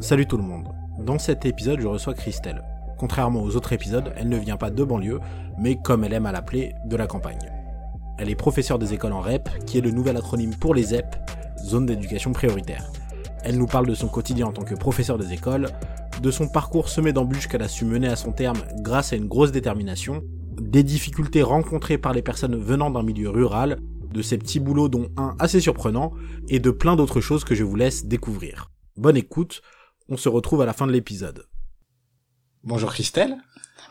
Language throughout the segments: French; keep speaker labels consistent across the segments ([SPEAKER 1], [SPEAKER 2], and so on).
[SPEAKER 1] Salut tout le monde. Dans cet épisode, je reçois Christelle. Contrairement aux autres épisodes, elle ne vient pas de banlieue, mais comme elle aime à l'appeler, de la campagne. Elle est professeure des écoles en REP, qui est le nouvel acronyme pour les ZEP, Zone d'éducation prioritaire. Elle nous parle de son quotidien en tant que professeur des écoles, de son parcours semé d'embûches qu'elle a su mener à son terme grâce à une grosse détermination, des difficultés rencontrées par les personnes venant d'un milieu rural, de ses petits boulots dont un assez surprenant, et de plein d'autres choses que je vous laisse découvrir. Bonne écoute, on se retrouve à la fin de l'épisode. Bonjour Christelle,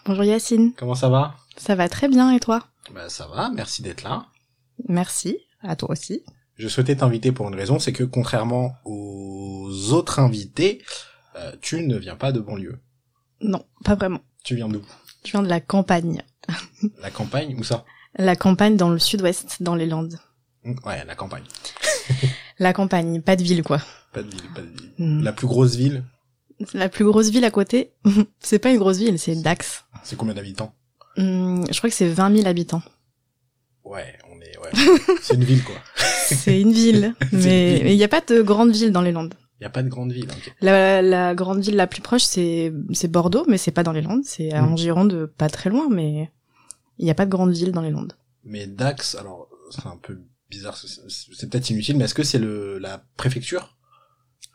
[SPEAKER 2] Bonjour Yacine,
[SPEAKER 1] comment ça va?
[SPEAKER 2] Ça va très bien et toi?
[SPEAKER 1] Bah ça va, merci d'être là.
[SPEAKER 2] Merci, à toi aussi.
[SPEAKER 1] Je souhaitais t'inviter pour une raison, c'est que contrairement aux autres invités, euh, tu ne viens pas de banlieue.
[SPEAKER 2] Non, pas vraiment.
[SPEAKER 1] Tu viens d'où?
[SPEAKER 2] Je viens de la campagne.
[SPEAKER 1] La campagne ou ça?
[SPEAKER 2] La campagne dans le sud-ouest, dans les Landes.
[SPEAKER 1] Ouais, la campagne.
[SPEAKER 2] La campagne, pas de ville quoi.
[SPEAKER 1] Pas de ville, pas de ville.
[SPEAKER 2] Hmm.
[SPEAKER 1] La plus grosse ville,
[SPEAKER 2] La plus grosse ville à côté, c'est pas une grosse ville, c'est Dax.
[SPEAKER 1] c'est combien d'habitants
[SPEAKER 2] Hmm, je crois que c'est 20 000 habitants.
[SPEAKER 1] Ouais, on est, ouais. c'est une ville quoi.
[SPEAKER 2] C'est une ville, mais il n'y a pas de grande ville dans les Landes.
[SPEAKER 1] Il y a pas de grande ville. ok.
[SPEAKER 2] La, la grande ville la plus proche, c'est c'est Bordeaux, mais c'est pas dans les Landes. C'est à
[SPEAKER 1] Hmm.
[SPEAKER 2] en Gironde, pas très loin, mais il n'y a pas de grande ville dans les Landes.
[SPEAKER 1] Mais Dax, alors c'est un peu bizarre, c'est peut-être inutile, mais est-ce que c'est le la préfecture?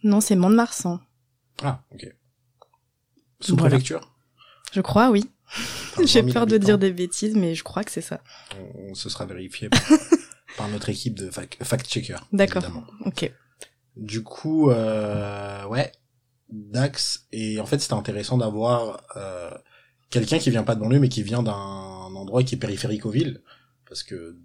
[SPEAKER 2] Non, c'est Mont-de-Marsan.
[SPEAKER 1] Ah, ok. Sous préfecture?
[SPEAKER 2] Je crois, oui. J'ai
[SPEAKER 1] 20 000
[SPEAKER 2] peur de dire des bêtises, mais je crois que c'est ça.
[SPEAKER 1] On, on se sera vérifié par, par notre équipe de fac- fact-checker.
[SPEAKER 2] D'accord. Ok.
[SPEAKER 1] Du coup, euh, ouais, Dax. Et en fait, c'était intéressant d'avoir euh, quelqu'un qui vient pas de banlieue, mais qui vient d'un endroit qui est périphérique aux villes, parce que,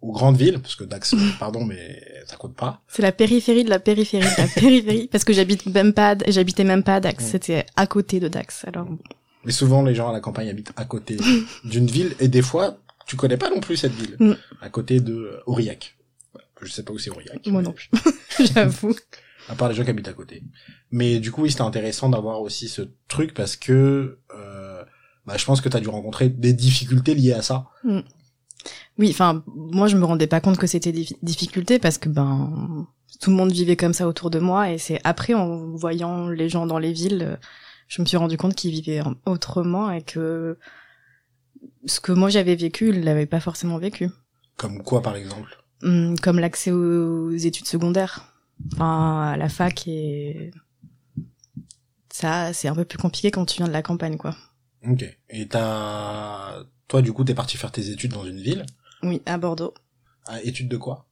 [SPEAKER 1] aux grandes villes, parce que Dax, pardon, mais ça compte pas.
[SPEAKER 2] C'est la périphérie de la périphérie de la périphérie, parce que j'habite même pas, j'habitais même pas à Dax.
[SPEAKER 1] Mm.
[SPEAKER 2] C'était à côté de Dax. Alors.
[SPEAKER 1] Mais souvent, les gens à la campagne habitent à côté d'une ville, et des fois, tu connais pas non plus cette ville,
[SPEAKER 2] Mm.
[SPEAKER 1] à côté de Aurillac. Je sais pas où c'est Aurillac.
[SPEAKER 2] moi
[SPEAKER 1] mais-
[SPEAKER 2] non plus. J'avoue.
[SPEAKER 1] à part les gens qui habitent à côté. Mais du coup, oui, c'était intéressant d'avoir aussi ce truc parce que euh, bah, je pense que tu as dû rencontrer des difficultés liées à ça.
[SPEAKER 2] Oui, enfin, moi, je me rendais pas compte que c'était des difficultés parce que, ben, tout le monde vivait comme ça autour de moi et c'est après, en voyant les gens dans les villes, euh, je me suis rendu compte qu'ils vivaient autrement et que ce que moi j'avais vécu, ils l'avaient pas forcément vécu.
[SPEAKER 1] Comme quoi, par exemple?
[SPEAKER 2] Hum, comme l'accès aux études secondaires, enfin, à la fac et ça, c'est un peu plus compliqué quand tu viens de la campagne, quoi.
[SPEAKER 1] Ok. Et t'as... Toi, du coup, t'es parti faire tes études dans une ville.
[SPEAKER 2] Oui, à Bordeaux.
[SPEAKER 1] Ah, études de quoi?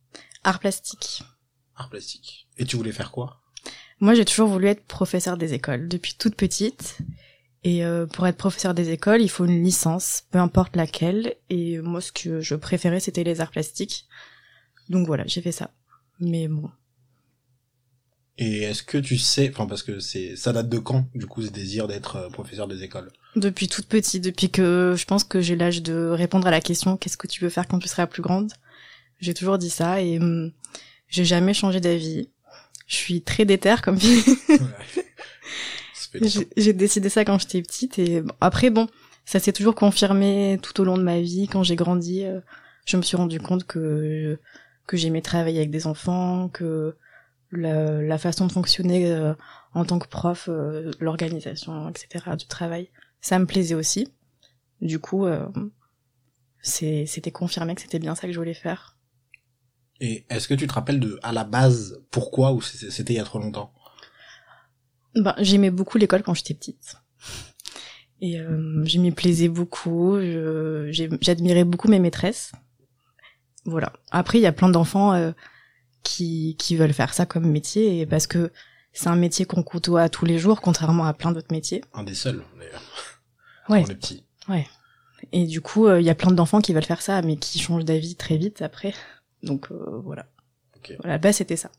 [SPEAKER 2] Art plastique.
[SPEAKER 1] Art plastique. Et tu voulais faire quoi?
[SPEAKER 2] Moi, j'ai toujours voulu être professeur des écoles depuis toute petite. Et euh, pour être professeur des écoles, il faut une licence, peu importe laquelle. Et moi, ce que je préférais, c'était les arts plastiques. Donc voilà, j'ai fait ça. Mais bon,
[SPEAKER 1] Et est-ce que tu sais... Enfin, parce que c'est ça date de quand, du coup, ce désir d'être euh, professeur des écoles?
[SPEAKER 2] Depuis toute petite, depuis que je pense que j'ai l'âge de répondre à la question qu'est-ce que tu veux faire quand tu seras plus grande, j'ai toujours dit ça et hum, j'ai jamais changé d'avis. Je suis très déterre comme fille.
[SPEAKER 1] Ouais.
[SPEAKER 2] J'ai décidé ça quand j'étais petite et bon, après bon, ça s'est toujours confirmé tout au long de ma vie. Quand j'ai grandi, euh, je me suis rendu compte que que j'aimais travailler avec des enfants, que la, la façon de fonctionner euh, en tant que prof, euh, l'organisation, etc. du travail, ça me plaisait aussi. Du coup, euh, c'était confirmé que c'était bien ça que je voulais faire.
[SPEAKER 1] Et est-ce que tu te rappelles de, à la base, pourquoi ou c'était il y a trop longtemps?
[SPEAKER 2] Ben, j'aimais beaucoup l'école quand j'étais petite. Et euh, je m'y plaisais beaucoup, j'admirais beaucoup mes maîtresses. Voilà. Après, il y a plein d'enfants euh, qui, qui veulent faire ça comme métier, et parce que c'est un métier qu'on côtoie tous les jours, contrairement à plein d'autres métiers.
[SPEAKER 1] Un des seuls, d'ailleurs.
[SPEAKER 2] Ouais.
[SPEAKER 1] On est petits.
[SPEAKER 2] Et du coup, euh, il y a plein d'enfants qui veulent faire ça, mais qui changent d'avis très vite après. Donc euh, voilà.
[SPEAKER 1] Ok.
[SPEAKER 2] Voilà, la base c'était ça.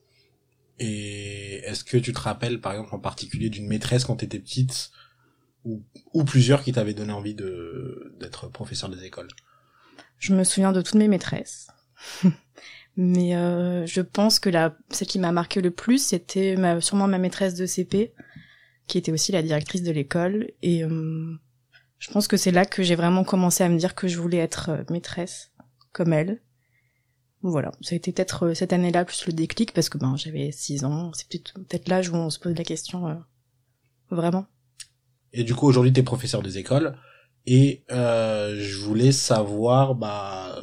[SPEAKER 1] Et est-ce que tu te rappelles, par exemple, en particulier d'une maîtresse quand t'étais petite, ou, ou plusieurs qui t'avaient donné envie de d'être professeur des écoles?
[SPEAKER 2] Je me souviens de toutes mes maîtresses. Mais euh, je pense que la, celle qui m'a marqué le plus, c'était ma, sûrement ma maîtresse de CP, qui était aussi la directrice de l'école. Et euh, je pense que c'est là que j'ai vraiment commencé à me dire que je voulais être euh, maîtresse, comme elle. voilà, ça a été peut-être cette année-là plus le déclic parce que ben j'avais 6 ans, c'est peut-être l'âge où on se pose la question vraiment.
[SPEAKER 1] Et du coup aujourd'hui tu es professeur des écoles et je voulais savoir bah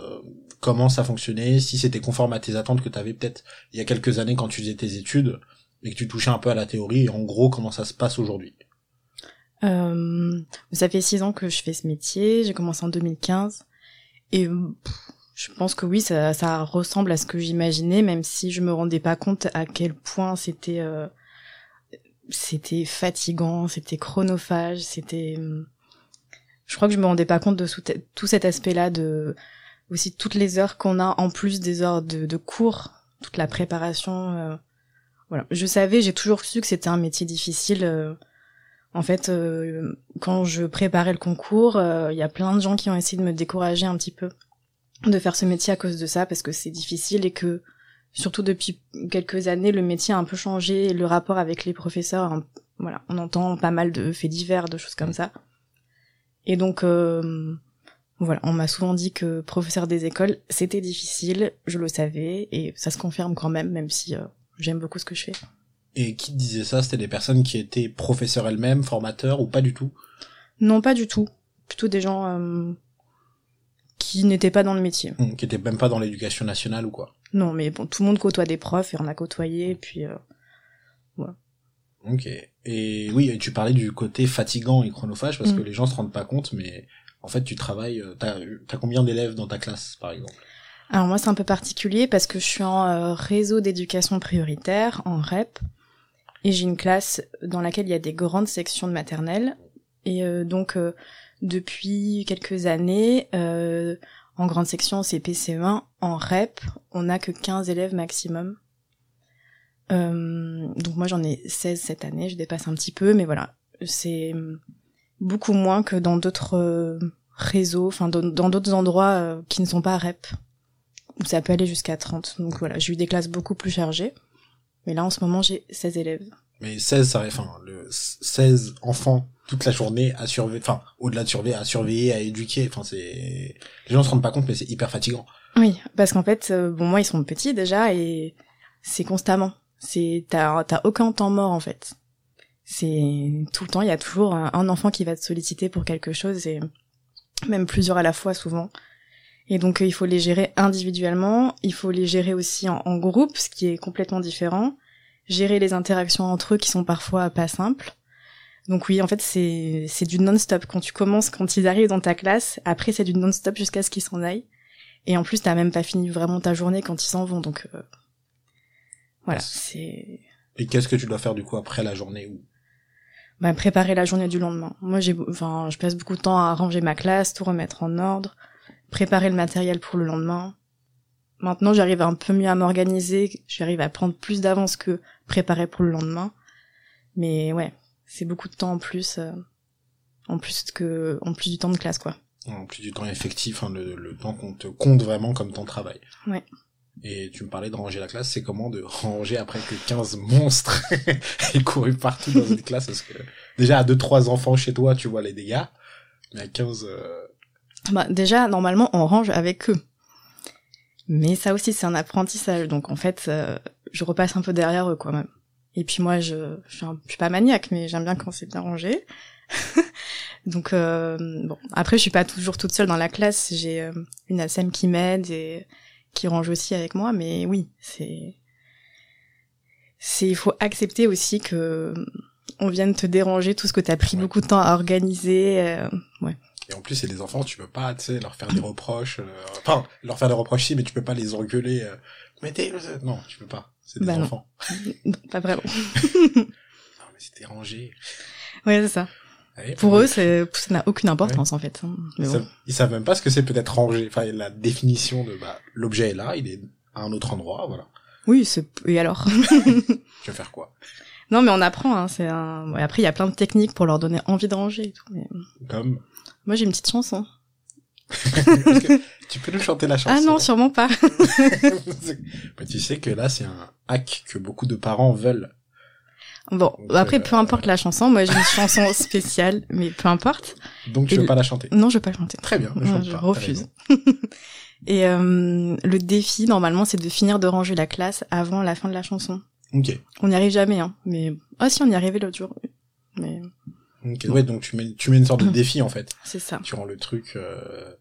[SPEAKER 1] comment ça fonctionnait, si c'était conforme à tes attentes que tu avais peut-être il y a quelques années quand tu faisais tes études et que tu touchais un peu à la théorie, et en gros comment ça se passe aujourd'hui?
[SPEAKER 2] Euh, ça fait six ans que je fais ce métier, j'ai commencé en 2015, et je pense que oui, ça, ressemble à ce que j'imaginais, même si je me rendais pas compte à quel point c'était euh, c'était fatigant, c'était chronophage, c'était je crois que je me rendais pas compte de tout cet aspect-là de aussi toutes les heures qu'on a en plus des heures de, cours, toute la préparation. Euh, voilà, je savais, j'ai toujours su que c'était un métier difficile. Euh, en fait, euh, quand je préparais le concours, il y a plein de gens qui ont essayé de me décourager un petit peu de faire ce métier à cause de ça, parce que c'est difficile et que surtout depuis quelques années, le métier a un peu changé, le rapport avec les professeurs, voilà, on entend pas mal de faits divers, de choses comme ça. Et donc, euh, voilà, on m'a souvent dit que professeur des écoles, c'était difficile, je le savais, et ça se confirme quand même, même si euh, j'aime beaucoup ce que je fais.
[SPEAKER 1] Et qui disait ça C'était des personnes qui étaient professeurs elles-mêmes, formateurs, ou pas du tout?
[SPEAKER 2] Non, pas du tout. Plutôt des gens euh, qui n'étaient pas dans le métier.
[SPEAKER 1] Hum, qui étaient même pas dans l'éducation nationale ou quoi
[SPEAKER 2] Non, mais bon, tout le monde côtoie des profs, et on a côtoyé, et puis euh, voilà.
[SPEAKER 1] Ok. Et oui, tu parlais du côté fatigant et chronophage, parce que mm. les gens se rendent pas compte, mais en fait, tu travailles, euh, t'as as combien d'élèves dans ta classe, par exemple?
[SPEAKER 2] Alors moi, c'est un peu particulier parce que je suis en euh, réseau d'éducation prioritaire, en REP, et j'ai une classe dans laquelle il y a des grandes sections de maternelle. Et euh, donc, depuis quelques années, en grande section CPC1, en REP, on n'a que 15 élèves maximum. donc moi, j'en ai 16 cette année, je dépasse un petit peu, mais voilà, c'est beaucoup moins que dans d'autres euh, réseaux, enfin dans d'autres endroits euh, qui ne sont pas REP, où ça peut aller jusqu'à 30. Donc voilà, j'ai eu des classes beaucoup plus chargées. Mais là, en ce moment, j'ai 16 élèves.
[SPEAKER 1] Mais 16, ça, enfin, le 16 enfants toute la journée à surveiller, enfin, au-delà de surveiller, à surveiller, à éduquer, enfin, c'est, les gens se rendent pas compte, mais c'est hyper fatigant.
[SPEAKER 2] Oui, parce qu'en fait, euh, bon, moi, ils sont petits déjà, et c'est constamment. C'est, t'as, t'as aucun temps mort, en fait c'est tout le temps, il y a toujours un, enfant qui va te solliciter pour quelque chose et même plusieurs à la fois souvent. Et donc euh, il faut les gérer individuellement, il faut les gérer aussi en, groupe, ce qui est complètement différent. Gérer les interactions entre eux qui sont parfois pas simples. Donc oui, en fait, c'est c'est du non-stop. Quand tu commences, quand ils arrivent dans ta classe, après c'est du non-stop jusqu'à ce qu'ils s'en aillent. Et en plus, t'as même pas fini vraiment ta journée quand ils s'en vont. Donc euh, voilà, c'est.
[SPEAKER 1] Et qu'est-ce que tu dois faire du coup après la journée où?
[SPEAKER 2] Bah, préparer la journée du lendemain. Moi, j'ai, enfin, je passe beaucoup de temps à ranger ma classe, tout remettre en ordre, préparer le matériel pour le lendemain. Maintenant, j'arrive un peu mieux à m'organiser, j'arrive à prendre plus d'avance que préparer pour le lendemain. Mais ouais, c'est beaucoup de temps en plus, euh, en plus que, en plus du temps de classe, quoi.
[SPEAKER 1] En plus du temps effectif, hein, le, le temps qu'on te compte vraiment comme temps de travail.
[SPEAKER 2] Ouais.
[SPEAKER 1] Et tu me parlais de ranger la classe, c'est comment de ranger après que 15 monstres aient couru partout dans une classe? Parce que déjà à 2-3 enfants chez toi, tu vois les dégâts, mais à 15... Euh...
[SPEAKER 2] Bah déjà, normalement, on range avec eux. Mais ça aussi, c'est un apprentissage. Donc en fait, euh, je repasse un peu derrière eux, quoi, même. Et puis moi, je, je, suis, suis pas maniaque, mais j'aime bien quand c'est bien rangé. Donc euh, bon, après, je suis pas toujours toute seule dans la classe. J'ai euh, une ASM qui m'aide et qui range aussi avec moi, mais oui, c'est c'est il faut accepter aussi que on vienne te déranger tout ce que t'as pris beaucoup de temps à organiser, ouais.
[SPEAKER 1] Et en plus, c'est des enfants, tu peux pas, tu sais, leur faire des reproches. Euh, enfin, leur faire des reproches, si, mais tu peux pas les engueuler. Euh, mais t'es... Non, tu peux pas. C'est des bah enfants.
[SPEAKER 2] Non. pas vraiment.
[SPEAKER 1] non, mais c'était rangé.
[SPEAKER 2] Ouais, c'est ça pour eux, c'est, ça n'a aucune importance en fait. Hein.
[SPEAKER 1] Mais ils, savent, même pas ce que c'est peut-être rangé. Enfin, la définition de bah, l'objet est là, il est à un autre endroit, voilà.
[SPEAKER 2] Oui, c'est et alors?
[SPEAKER 1] Tu vas faire quoi?
[SPEAKER 2] Non, mais on apprend. Hein, c'est un... après, il y a plein de techniques pour leur donner envie de ranger et tout. Mais...
[SPEAKER 1] Comme?
[SPEAKER 2] Moi, j'ai une petite chanson.
[SPEAKER 1] tu peux nous chanter la chanson
[SPEAKER 2] Ah non, sûrement pas.
[SPEAKER 1] mais tu sais que là, c'est un hack que beaucoup de parents veulent
[SPEAKER 2] Bon, après, peu importe la chanson, moi j'ai une chanson spéciale, mais peu importe.
[SPEAKER 1] Donc tu veux pas la chanter
[SPEAKER 2] Non, je veux pas la chanter.
[SPEAKER 1] Très bien,
[SPEAKER 2] je refuse. Et euh, le défi, normalement, c'est de finir de ranger la classe avant la fin de la chanson.
[SPEAKER 1] Ok.
[SPEAKER 2] On n'y arrive jamais, hein. Mais ah si, on y arrivait l'autre jour. Mais
[SPEAKER 1] Ok. Ouais, donc tu mets, tu mets une sorte de défi en fait.
[SPEAKER 2] c'est ça.
[SPEAKER 1] Tu rends le truc. euh,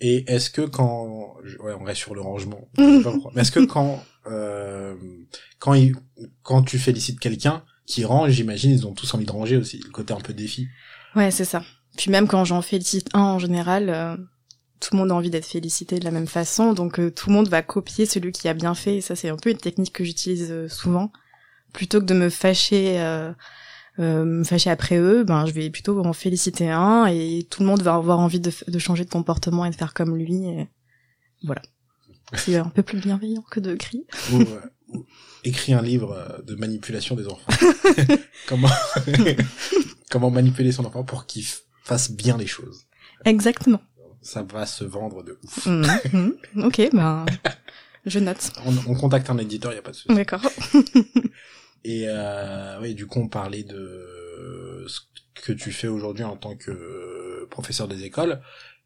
[SPEAKER 1] Et est-ce que quand, je- ouais, on reste sur le rangement. Mais est-ce que quand, euh, quand il, quand tu félicites quelqu'un qui range, j'imagine, ils ont tous envie de ranger aussi. Le côté un peu défi.
[SPEAKER 2] Ouais, c'est ça. Puis même quand j'en félicite un en général, euh, tout le monde a envie d'être félicité de la même façon, donc euh, tout le monde va copier celui qui a bien fait. Et ça, c'est un peu une technique que j'utilise euh, souvent. Plutôt que de me fâcher, euh, me fâcher après eux, ben je vais plutôt en féliciter un et tout le monde va avoir envie de, changer de comportement et de faire comme lui. Et voilà. C'est un peu plus bienveillant que de crier.
[SPEAKER 1] Ou, euh, écris un livre euh, de manipulation des enfants. comment, comment manipuler son enfant pour qu'il fasse bien les choses.
[SPEAKER 2] Exactement.
[SPEAKER 1] Ça va se vendre de ouf.
[SPEAKER 2] Mhm, mhm. ok, ben je note.
[SPEAKER 1] On, on contacte un éditeur, y a pas de souci.
[SPEAKER 2] D'accord.
[SPEAKER 1] Et euh, oui, du coup, on parlait de ce que tu fais aujourd'hui en tant que professeur des écoles.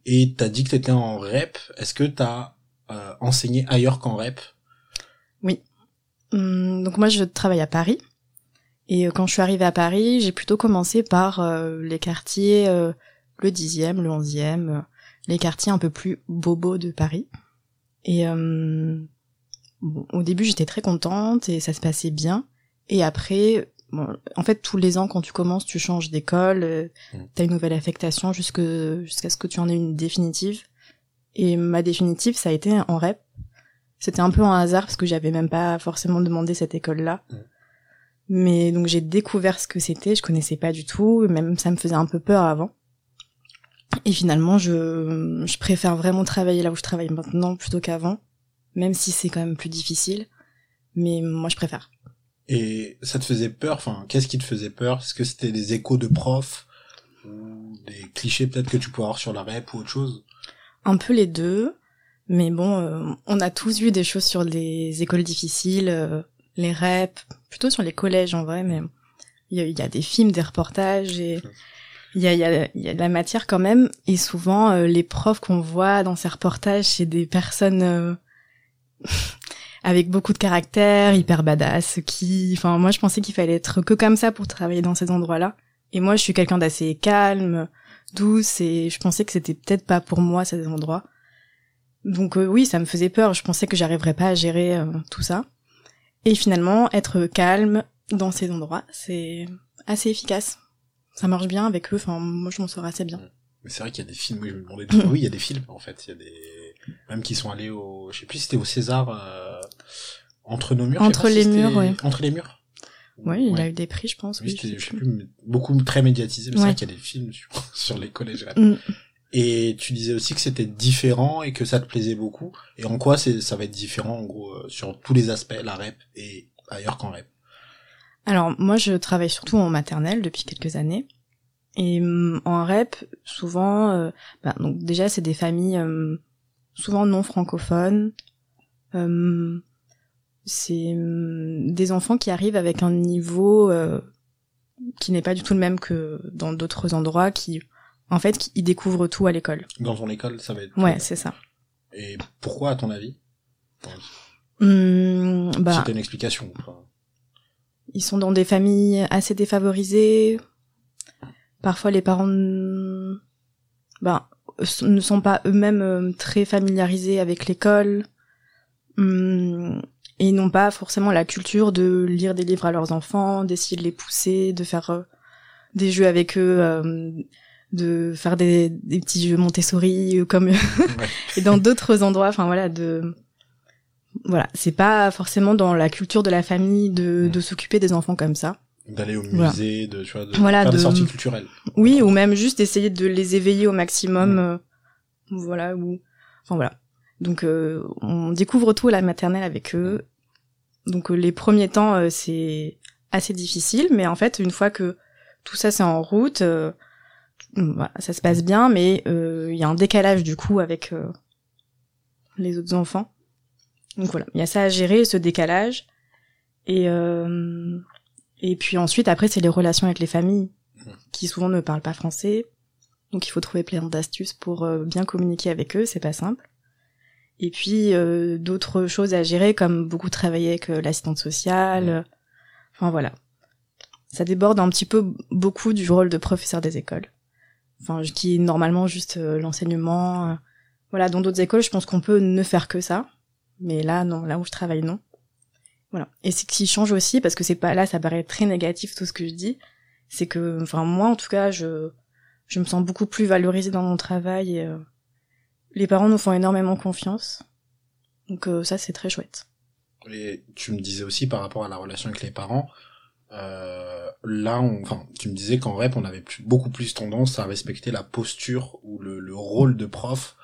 [SPEAKER 1] Et t'as dit que t'étais en rep. Est-ce que t'as euh, enseigné ailleurs qu'en rep?
[SPEAKER 2] Hum, donc moi je travaille à Paris. Et euh, quand je suis arrivée à Paris j'ai plutôt commencé par euh, les quartiers euh, le 10e, le 11e, euh, les quartiers un peu plus bobos de Paris. Et euh, bon, au début j'étais très contente et ça se passait bien et après bon, en fait tous les ans quand tu commences tu changes d'école euh,
[SPEAKER 1] Mm.
[SPEAKER 2] t'as une nouvelle affectation jusque jusqu'à ce que tu en aies une définitive et ma définitive ça a été en rep c'était un peu un hasard parce que j'avais même pas forcément demandé cette école-là.
[SPEAKER 1] Mm.
[SPEAKER 2] Mais donc j'ai découvert ce que c'était, je connaissais pas du tout, même ça me faisait un peu peur avant. Et finalement, je, je préfère vraiment travailler là où je travaille maintenant plutôt qu'avant, même si c'est quand même plus difficile. Mais moi, je préfère.
[SPEAKER 1] Et ça te faisait peur Enfin, qu'est-ce qui te faisait peur? Est-ce que c'était des échos de profs ou des clichés peut-être que tu pouvais avoir sur la rep ou autre chose?
[SPEAKER 2] Un peu les deux, mais bon, euh, on a tous vu des choses sur les écoles difficiles, euh, les reps, plutôt sur les collèges en vrai, mais il y a, il y a des films, des reportages et il y a, il y, a, il y a de la matière quand même. Et souvent, euh, les profs qu'on voit dans ces reportages, c'est des personnes avec beaucoup de caractère, hyper badass, qui, enfin, moi je pensais qu'il fallait être que comme ça pour travailler dans ces endroits-là. Et moi, je suis quelqu'un d'assez calme, douce, et je pensais que c'était peut-être pas pour moi ces endroits. Donc euh, oui, ça me faisait peur. Je pensais que j'arriverais pas à gérer euh, tout ça. Et finalement, être calme dans ces endroits, c'est assez efficace. Ça marche bien avec eux. Enfin, moi, je m'en sors assez bien.
[SPEAKER 1] Mais c'est vrai qu'il y a des films, je me demandais oui, il y a des films, en fait, il y a des, même qui sont allés au, je sais plus si c'était au César, euh, entre nos murs.
[SPEAKER 2] Entre
[SPEAKER 1] si
[SPEAKER 2] les
[SPEAKER 1] c'était-
[SPEAKER 2] mur, ouais.
[SPEAKER 1] Entre les murs.
[SPEAKER 2] Oui, il
[SPEAKER 1] Ouais.
[SPEAKER 2] a eu des prix, je pense.
[SPEAKER 1] Oui,
[SPEAKER 2] je sais plus.
[SPEAKER 1] beaucoup très médiatisé, mais c'est
[SPEAKER 2] Ouais.
[SPEAKER 1] vrai qu'il y a des films sur, sur les collèges. là.
[SPEAKER 2] Mm.
[SPEAKER 1] Et tu disais aussi que c'était différent et que ça te plaisait beaucoup. Et en quoi c'est, ça va être différent, en gros, euh, sur tous les aspects, la rep et ailleurs qu'en rep?
[SPEAKER 2] Alors moi je travaille surtout en maternelle depuis quelques années et hum, en rep souvent euh, bah, donc déjà c'est des familles hum, souvent non francophones Hum, c'est hum, des enfants qui arrivent avec un niveau euh, qui n'est pas du tout le même que dans d'autres endroits qui en fait qui- ils découvrent tout à l'école.
[SPEAKER 1] Dans ton école, ça va être.
[SPEAKER 2] Ouais, c'est ça.
[SPEAKER 1] Et pourquoi, à ton avis? Enfin,
[SPEAKER 2] Hum, bah
[SPEAKER 1] C'était une explication.
[SPEAKER 2] Ils sont dans des familles assez défavorisées. Parfois, les parents ben, ne sont pas eux-mêmes euh, très familiarisés avec l'école. Hum, et n'ont pas forcément la culture de lire des livres à leurs enfants, d'essayer de les pousser, de faire euh, des jeux avec eux, euh, de faire des, des petits jeux Montessori, comme
[SPEAKER 1] Ouais.
[SPEAKER 2] et dans d'autres endroits. Enfin voilà, de voilà, c'est pas forcément dans la culture de la famille de, de s'occuper des enfants comme ça.
[SPEAKER 1] D'aller au
[SPEAKER 2] Voilà.
[SPEAKER 1] musée, de, tu vois, de
[SPEAKER 2] Voilà,
[SPEAKER 1] faire des
[SPEAKER 2] de-
[SPEAKER 1] sorties culturelles.
[SPEAKER 2] Oui, ou même juste essayer de les éveiller au maximum.
[SPEAKER 1] Mm.
[SPEAKER 2] euh, voilà, ou enfin voilà. Donc euh, on découvre tout à la maternelle avec eux. Donc euh, les premiers temps euh, c'est assez difficile, mais en fait une fois que tout ça c'est en route, euh, voilà, ça se passe bien, mais euh, il y a un décalage du coup avec euh, les autres enfants. Donc voilà, il y a ça à gérer, ce décalage. Et euh, et puis ensuite après c'est les relations avec les familles qui souvent ne parlent pas français. Donc il faut trouver plein d'astuces pour euh, bien communiquer avec eux, c'est pas simple. Et puis euh, d'autres choses à gérer, comme beaucoup travailler avec euh, l'assistante sociale. euh, Enfin voilà. Ça déborde un petit peu beaucoup du rôle de professeur des écoles. Enfin, qui est normalement juste euh, l'enseignement. Voilà, dans d'autres écoles, je pense qu'on peut ne faire que ça. Mais là, non, là où je travaille, non. Voilà. Et ce qui change aussi, parce que c'est pas là, ça paraît très négatif tout ce que je dis, c'est que, enfin moi en tout cas, je je me sens beaucoup plus valorisée dans mon travail. Et, euh, les parents nous font énormément confiance, donc euh, ça c'est très chouette.
[SPEAKER 1] Et tu me disais aussi par rapport à la relation avec les parents, euh, là, enfin, tu me disais qu'en rep, on avait beaucoup plus tendance à respecter la posture ou le, le rôle de prof,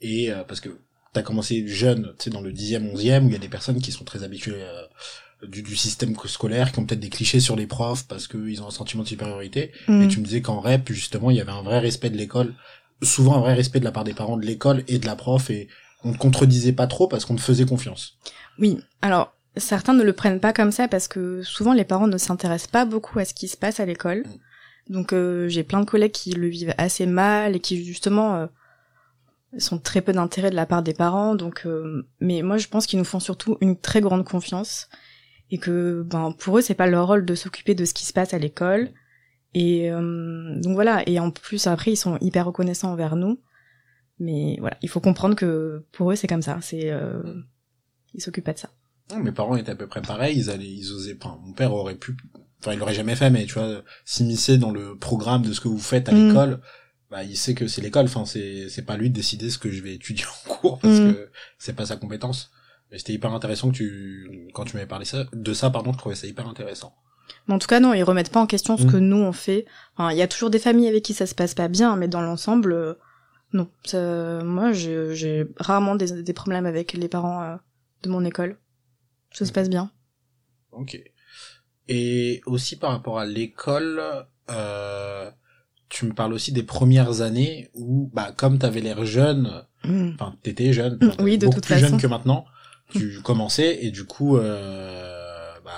[SPEAKER 1] et euh, parce que t'as commencé jeune, tu sais, dans le dixième, onzième, où il y a des personnes qui sont très habituées euh, du, du système scolaire, qui ont peut-être des clichés sur les profs parce qu'ils ont un sentiment de supériorité. Et
[SPEAKER 2] Mm.
[SPEAKER 1] tu me disais qu'en rep, justement, il y avait un vrai respect de l'école, souvent un vrai respect de la part des parents de l'école et de la prof, et on ne contredisait pas trop parce qu'on te faisait confiance.
[SPEAKER 2] Oui, alors certains ne le prennent pas comme ça parce que souvent les parents ne s'intéressent pas beaucoup à ce qui se passe à l'école. Donc euh, j'ai plein de collègues qui le vivent assez mal et qui justement euh, sont très peu d'intérêt de la part des parents. Donc, euh, mais moi je pense qu'ils nous font surtout une très grande confiance et que ben pour eux c'est pas leur rôle de s'occuper de ce qui se passe à l'école. Et euh, donc voilà. Et en plus après ils sont hyper reconnaissants envers nous. Mais voilà, il faut comprendre que pour eux c'est comme ça. C'est euh, ils s'occupent pas de ça.
[SPEAKER 1] Non, Mes parents étaient à peu près pareils, ils allaient, ils osaient pas. Mon père aurait pu, enfin, il l'aurait jamais fait, mais tu vois, s'immiscer dans le programme de ce que vous faites à
[SPEAKER 2] Mm.
[SPEAKER 1] l'école, bah, il sait que c'est l'école, enfin, c'est, c'est pas lui de décider ce que je vais étudier en cours, parce
[SPEAKER 2] Mm.
[SPEAKER 1] que c'est pas sa compétence. Mais c'était hyper intéressant que tu, quand tu m'avais parlé ça, de ça, pardon, je trouvais ça hyper intéressant.
[SPEAKER 2] Mais en tout cas, non, ils remettent pas en question ce
[SPEAKER 1] Mm.
[SPEAKER 2] que nous on fait. Enfin, il y a toujours des familles avec qui ça se passe pas bien, mais dans l'ensemble, euh, non. Ça- moi, j'ai rarement des, des problèmes avec les parents euh, de mon école. Ça se passe bien.
[SPEAKER 1] Ok. Et aussi par rapport à l'école, euh, tu me parles aussi des premières années où, bah, comme t'avais l'air jeune,
[SPEAKER 2] Mm.
[SPEAKER 1] enfin t'étais jeune,
[SPEAKER 2] oui, de
[SPEAKER 1] beaucoup
[SPEAKER 2] toute
[SPEAKER 1] plus
[SPEAKER 2] façon.
[SPEAKER 1] jeune que maintenant. Tu commençais et du coup, euh, bah,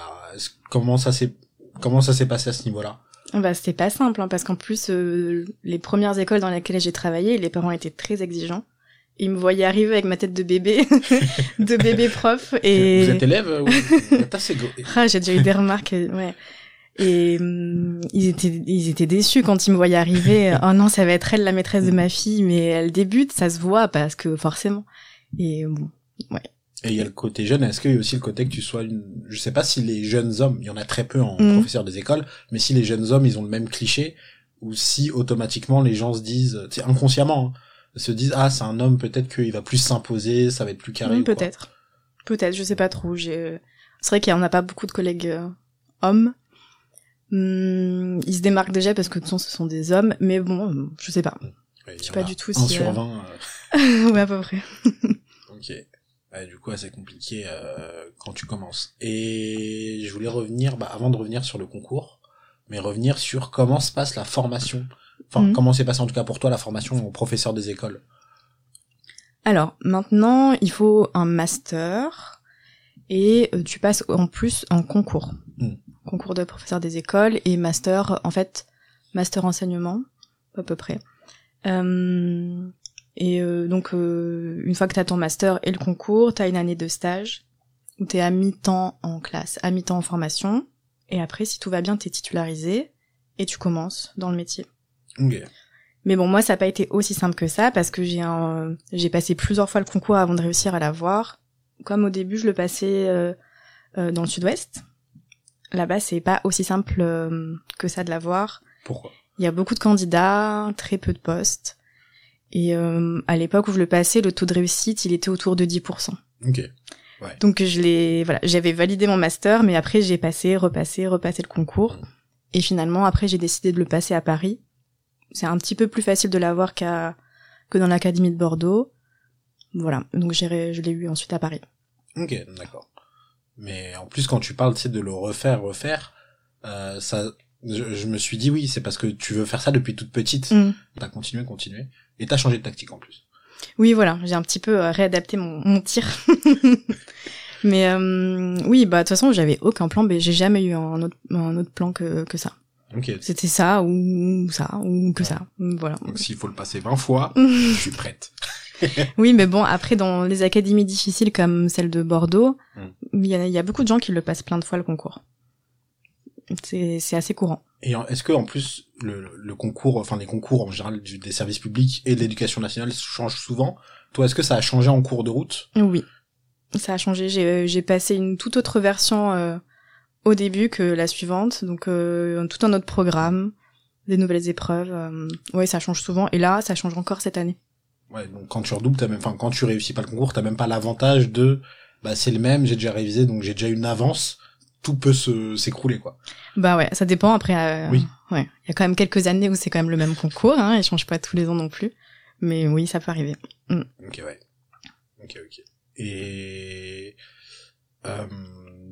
[SPEAKER 1] comment ça s'est comment ça s'est passé à ce niveau-là?
[SPEAKER 2] Bah, c'était pas simple, hein, parce qu'en plus, euh, les premières écoles dans lesquelles j'ai travaillé, les parents étaient très exigeants. Ils me voyaient arriver avec ma tête de bébé, de bébé prof, et...
[SPEAKER 1] Vous êtes élève euh, ou...
[SPEAKER 2] Ah, j'ai déjà eu des remarques, euh, ouais. Et hum, ils étaient ils étaient déçus quand ils me voyaient arriver. oh non, ça va être elle la maîtresse de ma fille, mais elle débute, ça se voit parce que forcément. Et bon,
[SPEAKER 1] Et il y a le côté jeune, est-ce qu'il y a aussi le côté que tu sois une... Je sais pas si les jeunes hommes, il y en a très peu en
[SPEAKER 2] Mhm.
[SPEAKER 1] professeur des écoles, mais si les jeunes hommes, ils ont le même cliché, ou si automatiquement les gens se disent, c'est inconsciemment, hein, se disent, ah, c'est un homme, peut-être qu'il va plus s'imposer, ça va être plus carré. quoi.
[SPEAKER 2] peut-être, peut-être, je sais pas trop. J'ai, c'est vrai qu'il y en a pas beaucoup de collègues euh, hommes. Hum, ils se démarquent déjà parce que de toute façon ce sont des hommes, mais bon, je sais pas.
[SPEAKER 1] Ouais, y
[SPEAKER 2] sais
[SPEAKER 1] en
[SPEAKER 2] pas du tout
[SPEAKER 1] Un
[SPEAKER 2] si,
[SPEAKER 1] sur
[SPEAKER 2] euh,
[SPEAKER 1] 20, euh,
[SPEAKER 2] ouais, à peu près.
[SPEAKER 1] ok. Ouais, du coup, c'est compliqué euh, quand tu commences. Et je voulais revenir, bah, avant de revenir sur le concours, mais revenir sur comment se passe la formation. Enfin,
[SPEAKER 2] Mhm.
[SPEAKER 1] comment s'est passé en tout cas pour toi la formation au professeur des écoles?
[SPEAKER 2] Alors maintenant, il faut un master et euh, tu passes en plus un concours.
[SPEAKER 1] Mm.
[SPEAKER 2] Concours de professeur des écoles et master, en fait, master enseignement, à peu près. Euh, et euh, donc, euh, une fois que tu as ton master et le concours, tu as une année de stage où tu es à mi-temps en classe, à mi-temps en formation. Et après, si tout va bien, tu es titularisé et tu commences dans le métier.
[SPEAKER 1] Ok.
[SPEAKER 2] Mais bon, moi, ça n'a pas été aussi simple que ça parce que j'ai un, j'ai passé plusieurs fois le concours avant de réussir à l'avoir. Comme au début, je le passais euh, euh, dans le sud-ouest. Là-bas, c'est pas aussi simple euh, que ça de l'avoir.
[SPEAKER 1] Pourquoi?
[SPEAKER 2] Il y a beaucoup de candidats, très peu de postes. Et euh, à l'époque où je le passais, le taux de réussite, il était autour de 10%.
[SPEAKER 1] Ok.
[SPEAKER 2] Donc je l'ai, voilà, j'avais validé mon master, mais après j'ai passé, repassé, repassé le concours. Et finalement, après, j'ai décidé de le passer à Paris. C'est un petit peu plus facile de l'avoir qu'à que dans l'académie de Bordeaux. Voilà, donc j'ai, je l'ai eu ensuite à Paris.
[SPEAKER 1] Ok, d'accord. Mais en plus, quand tu parles, tu sais, de le refaire, refaire, euh, ça, je, je me suis dit oui, c'est parce que tu veux faire ça depuis toute petite.
[SPEAKER 2] Mm.
[SPEAKER 1] T'as continué, continué, et t'as changé de tactique en plus.
[SPEAKER 2] Oui, voilà, j'ai un petit peu euh, réadapté mon, mon tir. Mais euh, oui, bah de toute façon, j'avais aucun plan, mais j'ai jamais eu un autre, un autre plan que, que ça.
[SPEAKER 1] Ok.
[SPEAKER 2] C'était ça ou ça ou que ça. Voilà.
[SPEAKER 1] Donc s'il faut le passer 20 fois, je suis prête.
[SPEAKER 2] oui, mais bon, après, dans les académies difficiles comme celle de Bordeaux,
[SPEAKER 1] Mm.
[SPEAKER 2] il y, a, il y a beaucoup de gens qui le passent plein de fois le concours. C'est assez courant.
[SPEAKER 1] Et est-ce que en plus le, le concours, enfin les concours en général du- des services publics et de l'éducation nationale changent souvent Toi, est-ce que ça a changé en cours de route?
[SPEAKER 2] Oui, ça a changé. J'ai j'ai passé une toute autre version euh, au début que la suivante, donc euh, tout un autre programme, des nouvelles épreuves. euh, ouais, ça change souvent. Et là, ça change encore cette année.
[SPEAKER 1] Ouais, donc quand tu redoubles, t'as même, enfin quand tu réussis pas le concours, t'as même pas l'avantage de, bah c'est le même, j'ai déjà révisé, donc j'ai déjà une avance. Tout peut se s'écrouler quoi.
[SPEAKER 2] Bah ouais, ça dépend. Après, euh,
[SPEAKER 1] Oui.
[SPEAKER 2] ouais, il y a quand même quelques années où c'est quand même le même concours. Hein, il change pas tous les ans non plus. Mais oui, ça peut arriver.
[SPEAKER 1] Ok ouais. Ok ok. Et euh,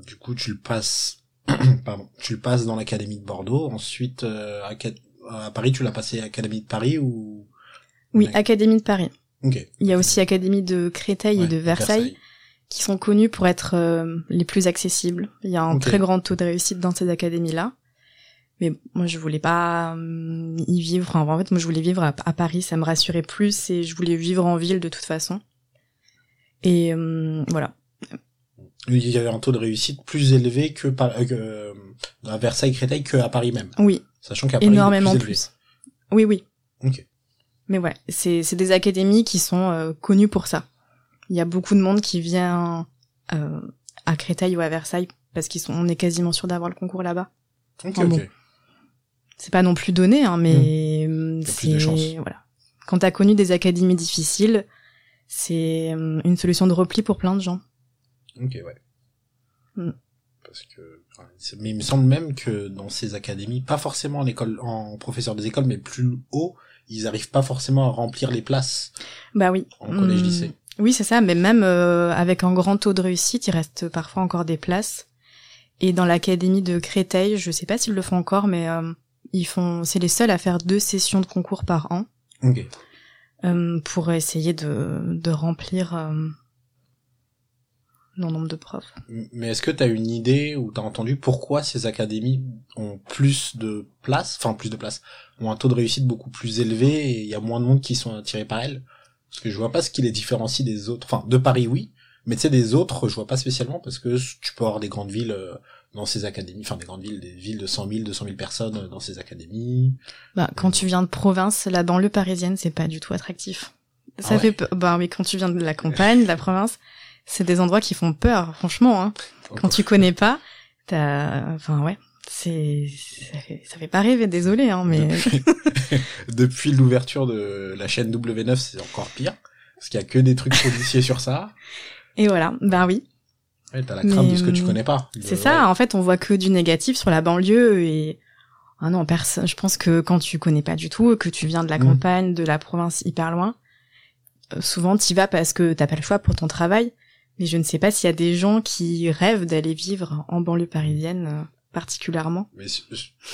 [SPEAKER 1] du coup tu le passes, pardon, tu le passes dans l'académie de Bordeaux. Ensuite euh, à, à Paris, tu l'as passé à l'académie de Paris ou?
[SPEAKER 2] Oui,
[SPEAKER 1] Ouais.
[SPEAKER 2] Académie de Paris. Il y a aussi Académie de Créteil
[SPEAKER 1] Ouais,
[SPEAKER 2] et de Versailles, qui sont connus pour être euh, les plus accessibles. Il y a un très grand taux de réussite dans ces académies-là. Mais moi, je voulais pas euh, y vivre. Enfin, en fait, moi, je voulais vivre à, à Paris. Ça me rassurait plus et je voulais vivre en ville de toute façon. Et euh, voilà.
[SPEAKER 1] Il y avait un taux de réussite plus élevé que, par, à Versailles Créteil que à Paris même.
[SPEAKER 2] Oui,
[SPEAKER 1] Sachant qu'à Paris,
[SPEAKER 2] énormément
[SPEAKER 1] plus.
[SPEAKER 2] plus. Oui, oui.
[SPEAKER 1] Ok.
[SPEAKER 2] Mais ouais, c'est c'est des académies qui sont euh, connues pour ça. Il y a beaucoup de monde qui vient euh, à Créteil ou à Versailles parce qu'ils sont on est quasiment sûr d'avoir le concours là-bas.
[SPEAKER 1] Ok,
[SPEAKER 2] Ah bon.
[SPEAKER 1] ok.
[SPEAKER 2] C'est pas non plus donné hein, mais
[SPEAKER 1] Mmh.
[SPEAKER 2] c'est voilà. Quand t'as connu des académies difficiles, c'est euh, une solution de repli pour plein de gens.
[SPEAKER 1] Ok, ouais.
[SPEAKER 2] Mm.
[SPEAKER 1] Parce que, mais il me semble même que dans ces académies, pas forcément en école, en professeur des écoles, mais plus haut, ils arrivent pas forcément à remplir les places
[SPEAKER 2] Bah oui.
[SPEAKER 1] en collège,
[SPEAKER 2] Hum,
[SPEAKER 1] lycée.
[SPEAKER 2] Oui, c'est ça, mais même euh, avec un grand taux de réussite, il reste parfois encore des places. Et dans l'académie de Créteil, je sais pas s'ils le font encore, mais euh, ils font, c'est les seuls à faire deux sessions de concours par an euh, pour essayer de, de remplir euh, le nombre de profs.
[SPEAKER 1] Mais est-ce que t'as une idée ou t'as entendu pourquoi ces académies ont plus de place, enfin plus de place, ont un taux de réussite beaucoup plus élevé et il y a moins de monde qui sont attirés par elles? Parce que je vois pas ce qui les différencie des autres. Enfin, de Paris oui, mais tu sais des autres, je vois pas spécialement parce que tu peux avoir des grandes villes euh, dans ces académies, enfin des grandes villes, des villes de 100 000, 200 000 personnes euh, dans ces académies.
[SPEAKER 2] Bah, quand tu viens de province, la banlieue parisienne, c'est pas du tout attractif. Ça
[SPEAKER 1] Ah ouais
[SPEAKER 2] fait. Bah oui, quand tu viens de la campagne, de la province, c'est des endroits qui font peur, franchement. Hein. Quand tu connais pas, t'as, enfin ouais, c'est, ça fait, ça fait pas rêver, désolé, hein, mais
[SPEAKER 1] Depuis, depuis l'ouverture de la chaîne W9, c'est encore pire. Parce qu'il y a que des trucs policiers sur ça.
[SPEAKER 2] et voilà, bah oui,
[SPEAKER 1] Ouais, t'as la crainte
[SPEAKER 2] Mais,
[SPEAKER 1] de ce que tu connais pas.
[SPEAKER 2] c'est
[SPEAKER 1] De-
[SPEAKER 2] ça. En fait, on voit que du négatif sur la banlieue et ah non, personne. Je pense que quand tu connais pas du tout, que tu viens de la
[SPEAKER 1] Mm.
[SPEAKER 2] campagne, de la province hyper loin, euh, souvent t'y vas parce que t'as pas le choix pour ton travail. Mais je ne sais pas s'il y a des gens qui rêvent d'aller vivre en banlieue parisienne euh, particulièrement.
[SPEAKER 1] Mais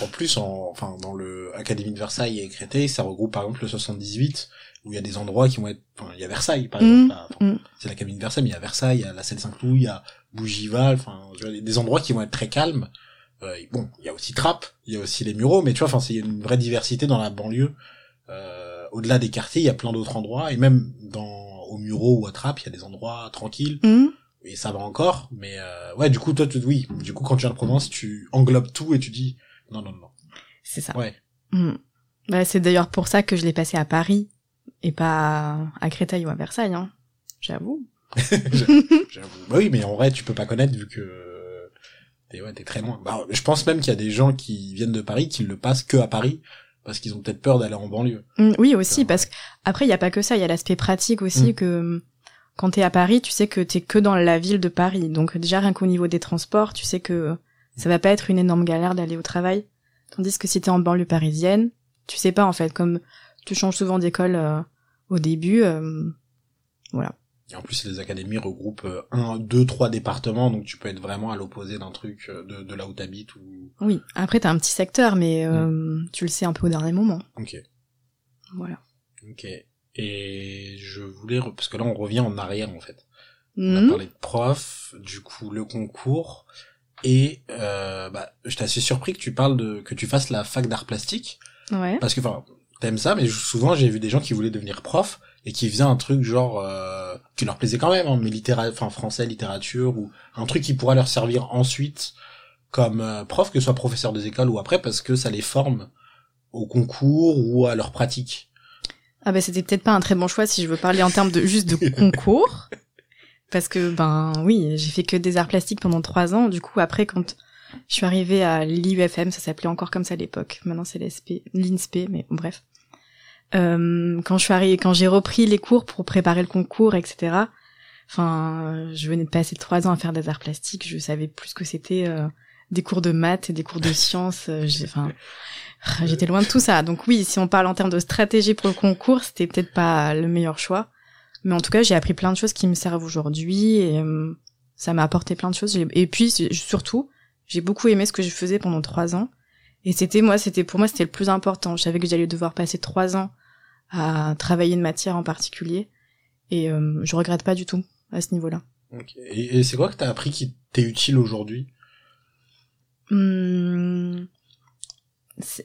[SPEAKER 1] en plus, en, enfin, dans le Académie de Versailles et Créteil, ça regroupe par exemple le 78, où il y a des endroits qui vont être, enfin, il y a Versailles, par
[SPEAKER 2] Mm,
[SPEAKER 1] exemple. là, enfin,
[SPEAKER 2] mm.
[SPEAKER 1] C'est l'Académie de Versailles, mais il y a Versailles, il y a la Seine-Saint-Cloud, il y a Bougival, enfin, des endroits qui vont être très calmes. Euh, bon, il y a aussi Trappes, il y a aussi les Mureaux, mais tu vois, enfin, c'est une vraie diversité dans la banlieue. Euh, au-delà des quartiers, il y a plein d'autres endroits, et même dans, au ou à Trappes, il y a des endroits tranquilles,
[SPEAKER 2] Hum,
[SPEAKER 1] et ça va encore, mais euh, ouais, du coup, toi, tu, oui, du coup, quand tu viens de Provence, tu englobes tout et tu dis, non, non, non.
[SPEAKER 2] c'est ça.
[SPEAKER 1] Ouais.
[SPEAKER 2] Hum. Bah, c'est d'ailleurs pour ça que je l'ai passé à Paris et pas à Créteil ou à Versailles. Hein. J'avoue.
[SPEAKER 1] J'avoue. Bah oui, mais en vrai, tu peux pas connaître vu que t'es ouais, t'es très loin. Bah, je pense même qu'il y a des gens qui viennent de Paris qui le passent que à Paris parce qu'ils ont peut-être peur d'aller en banlieue.
[SPEAKER 2] Hum, oui aussi parce que après il y a pas que ça, il y a l'aspect pratique aussi
[SPEAKER 1] Mm.
[SPEAKER 2] que quand t'es à Paris, tu sais que t'es que dans la ville de Paris. Donc déjà rien qu'au niveau des transports, tu sais que ça va pas être une énorme galère d'aller au travail. Tandis que si t'es en banlieue parisienne, tu sais pas en fait comme tu changes souvent d'école euh, au début. euh, voilà.
[SPEAKER 1] Et en plus, les académies regroupent euh, un, deux, trois départements, donc tu peux être vraiment à l'opposé d'un truc euh, de, de là où t'habites ou.
[SPEAKER 2] Oui. Après t'as un petit secteur, mais euh, tu le sais un peu au dernier moment.
[SPEAKER 1] Ok.
[SPEAKER 2] Voilà.
[SPEAKER 1] Ok. Et je voulais re- parce que là on revient en arrière en fait. On a
[SPEAKER 2] Hum.
[SPEAKER 1] parlé de prof, du coup le concours. Et euh, bah, assez surpris que tu parles de que tu fasses la fac d'art plastique
[SPEAKER 2] Ouais.
[SPEAKER 1] parce que enfin t'aimes ça, mais souvent j'ai vu des gens qui voulaient devenir prof et qui faisaient un truc genre euh, qui leur plaisait quand même, hein, mais littéra enfin français, littérature ou un truc qui pourra leur servir ensuite comme euh, prof, que ce soit professeur des écoles ou après, parce que ça les forme au concours ou à leur pratique.
[SPEAKER 2] Ah bah c'était peut-être pas un très bon choix si je veux parler en termes de juste de concours. Parce que ben oui, j'ai fait que des arts plastiques pendant trois ans. Du coup après quand je suis arrivée à l'IUFM, ça s'appelait encore comme ça à l'époque. Maintenant c'est l'INSP, l'INSP, mais bref. Euh, quand je suis arrivée, quand j'ai repris les cours pour préparer le concours, etc. Enfin, je venais de passer trois ans à faire des arts plastiques. Je savais plus que c'était euh, des cours de maths et des cours de sciences. euh, Enfin, j'étais loin de tout ça. Donc oui, si on parle en termes de stratégie pour le concours, c'était peut-être pas le meilleur choix. Mais en tout cas, j'ai appris plein de choses qui me servent aujourd'hui et euh, ça m'a apporté plein de choses. Et puis surtout, j'ai beaucoup aimé ce que je faisais pendant trois ans. Et c'était moi, c'était pour moi, c'était le plus important. Je savais que j'allais devoir passer trois ans à travailler une matière en particulier, et euh, je regrette pas du tout à ce niveau-là.
[SPEAKER 1] Et, et c'est quoi que t'as appris qui t'est utile aujourd'hui?
[SPEAKER 2] Hum,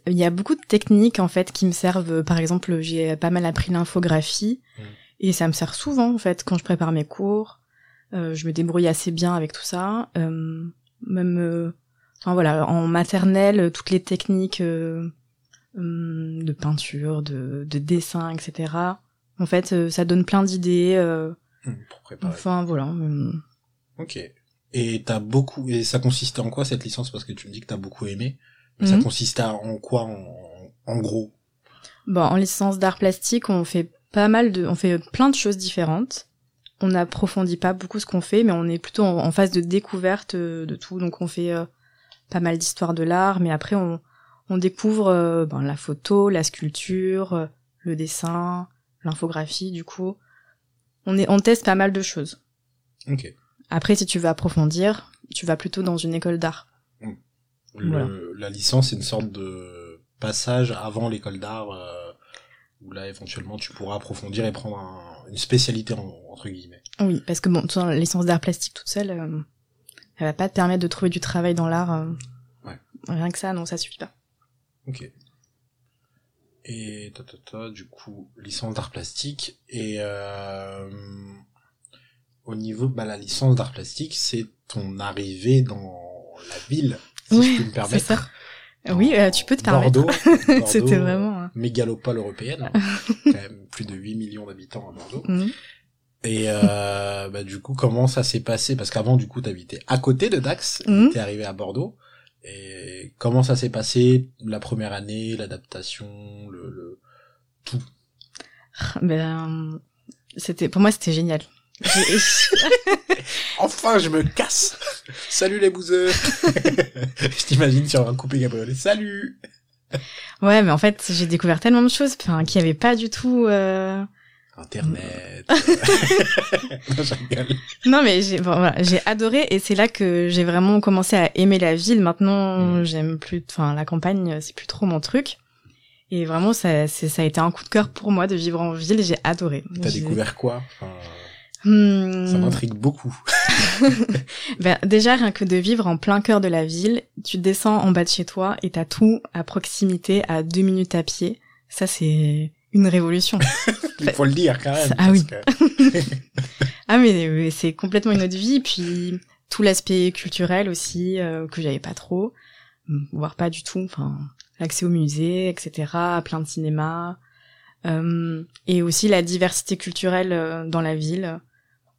[SPEAKER 2] Il y a beaucoup de techniques en fait qui me servent. Par exemple, j'ai pas mal appris l'infographie
[SPEAKER 1] Mm.
[SPEAKER 2] et ça me sert souvent en fait quand je prépare mes cours. Euh, je me débrouille assez bien avec tout ça. Euh, même, euh, enfin voilà, en maternelle, toutes les techniques euh, hum, de peinture, de, de dessin, etc. En fait, euh, ça donne plein d'idées. euh,
[SPEAKER 1] Hmm, Pour préparer.
[SPEAKER 2] enfin voilà. hum.
[SPEAKER 1] Ok. Et t'as beaucoup et ça consistait en quoi cette licence? Parce que tu me dis que t'as beaucoup aimé. Mais ça consistait en quoi en, en gros?
[SPEAKER 2] Bon, en licence d'art plastique, on fait pas mal de, on fait plein de choses différentes. On n'approfondit pas beaucoup ce qu'on fait, mais on est plutôt en, en phase de découverte euh, de tout. Donc on fait euh, pas mal d'histoire de l'art, mais après on, on découvre euh, ben, la photo, la sculpture, euh, le dessin, l'infographie. Du coup, on est, on teste pas mal de choses.
[SPEAKER 1] Ok.
[SPEAKER 2] Après, si tu veux approfondir, tu vas plutôt dans une école d'art.
[SPEAKER 1] Le-
[SPEAKER 2] Voilà.
[SPEAKER 1] La licence c'est une sorte de passage avant l'école d'art euh, où là éventuellement tu pourras approfondir et prendre un- une spécialité en- entre guillemets.
[SPEAKER 2] Oui, parce que bon, la licence d'art plastique toute seule, euh, elle va pas te permettre de trouver du travail dans l'art. euh.
[SPEAKER 1] Ouais.
[SPEAKER 2] Rien que ça, non, ça suffit pas.
[SPEAKER 1] Ok. Et ta, ta, ta, du coup licence d'art plastique et euh, au niveau bah la licence d'art plastique c'est ton arrivée dans la ville si
[SPEAKER 2] Ouais,
[SPEAKER 1] je peux me permettre.
[SPEAKER 2] ça. Oui, euh, tu peux te permettre.
[SPEAKER 1] Bordeaux,
[SPEAKER 2] C'était vraiment. hein.
[SPEAKER 1] mégalopole européenne, hein. quand même plus de 8 millions d'habitants à Bordeaux.
[SPEAKER 2] Mhm.
[SPEAKER 1] Et euh, bah, du coup, comment ça s'est passé? Parce qu'avant, du coup, t'habitais à côté de Dax,
[SPEAKER 2] Mhm.
[SPEAKER 1] t'es arrivé à Bordeaux. Et comment ça s'est passé la première année, l'adaptation, le, le tout?
[SPEAKER 2] Ben, c'était, pour moi, c'était génial.
[SPEAKER 1] Enfin, je me casse Salut les bouseux Je t'imagine sur un coupé cabriolet. Salut
[SPEAKER 2] ouais, mais en fait, j'ai découvert tellement de choses, enfin, qu'il y avait pas du tout. euh,
[SPEAKER 1] Internet. non,
[SPEAKER 2] mais j'ai, bon, voilà, j'ai adoré, et c'est là que j'ai vraiment commencé à aimer la ville. Maintenant,
[SPEAKER 1] Mhm.
[SPEAKER 2] j'aime plus, enfin, la campagne, c'est plus trop mon truc. Et vraiment, ça, ça a été un coup de cœur pour moi de vivre en ville. J'ai adoré.
[SPEAKER 1] T'as découvert quoi? Enfin,
[SPEAKER 2] Hmm.
[SPEAKER 1] Ça m'intrigue beaucoup.
[SPEAKER 2] Ben, déjà, rien que de vivre en plein cœur de la ville, tu descends en bas de chez toi et t'as tout à proximité, à deux minutes à pied. Ça, c'est une révolution.
[SPEAKER 1] Il faut le dire quand même.
[SPEAKER 2] Ah oui.
[SPEAKER 1] que-
[SPEAKER 2] ah, mais, c'est complètement une autre vie. Puis, tout l'aspect culturel aussi, euh, que j'avais pas trop, voire pas du tout. Enfin, l'accès au musée, etc., à plein de cinémas. Euh, et aussi la diversité culturelle euh, dans la ville.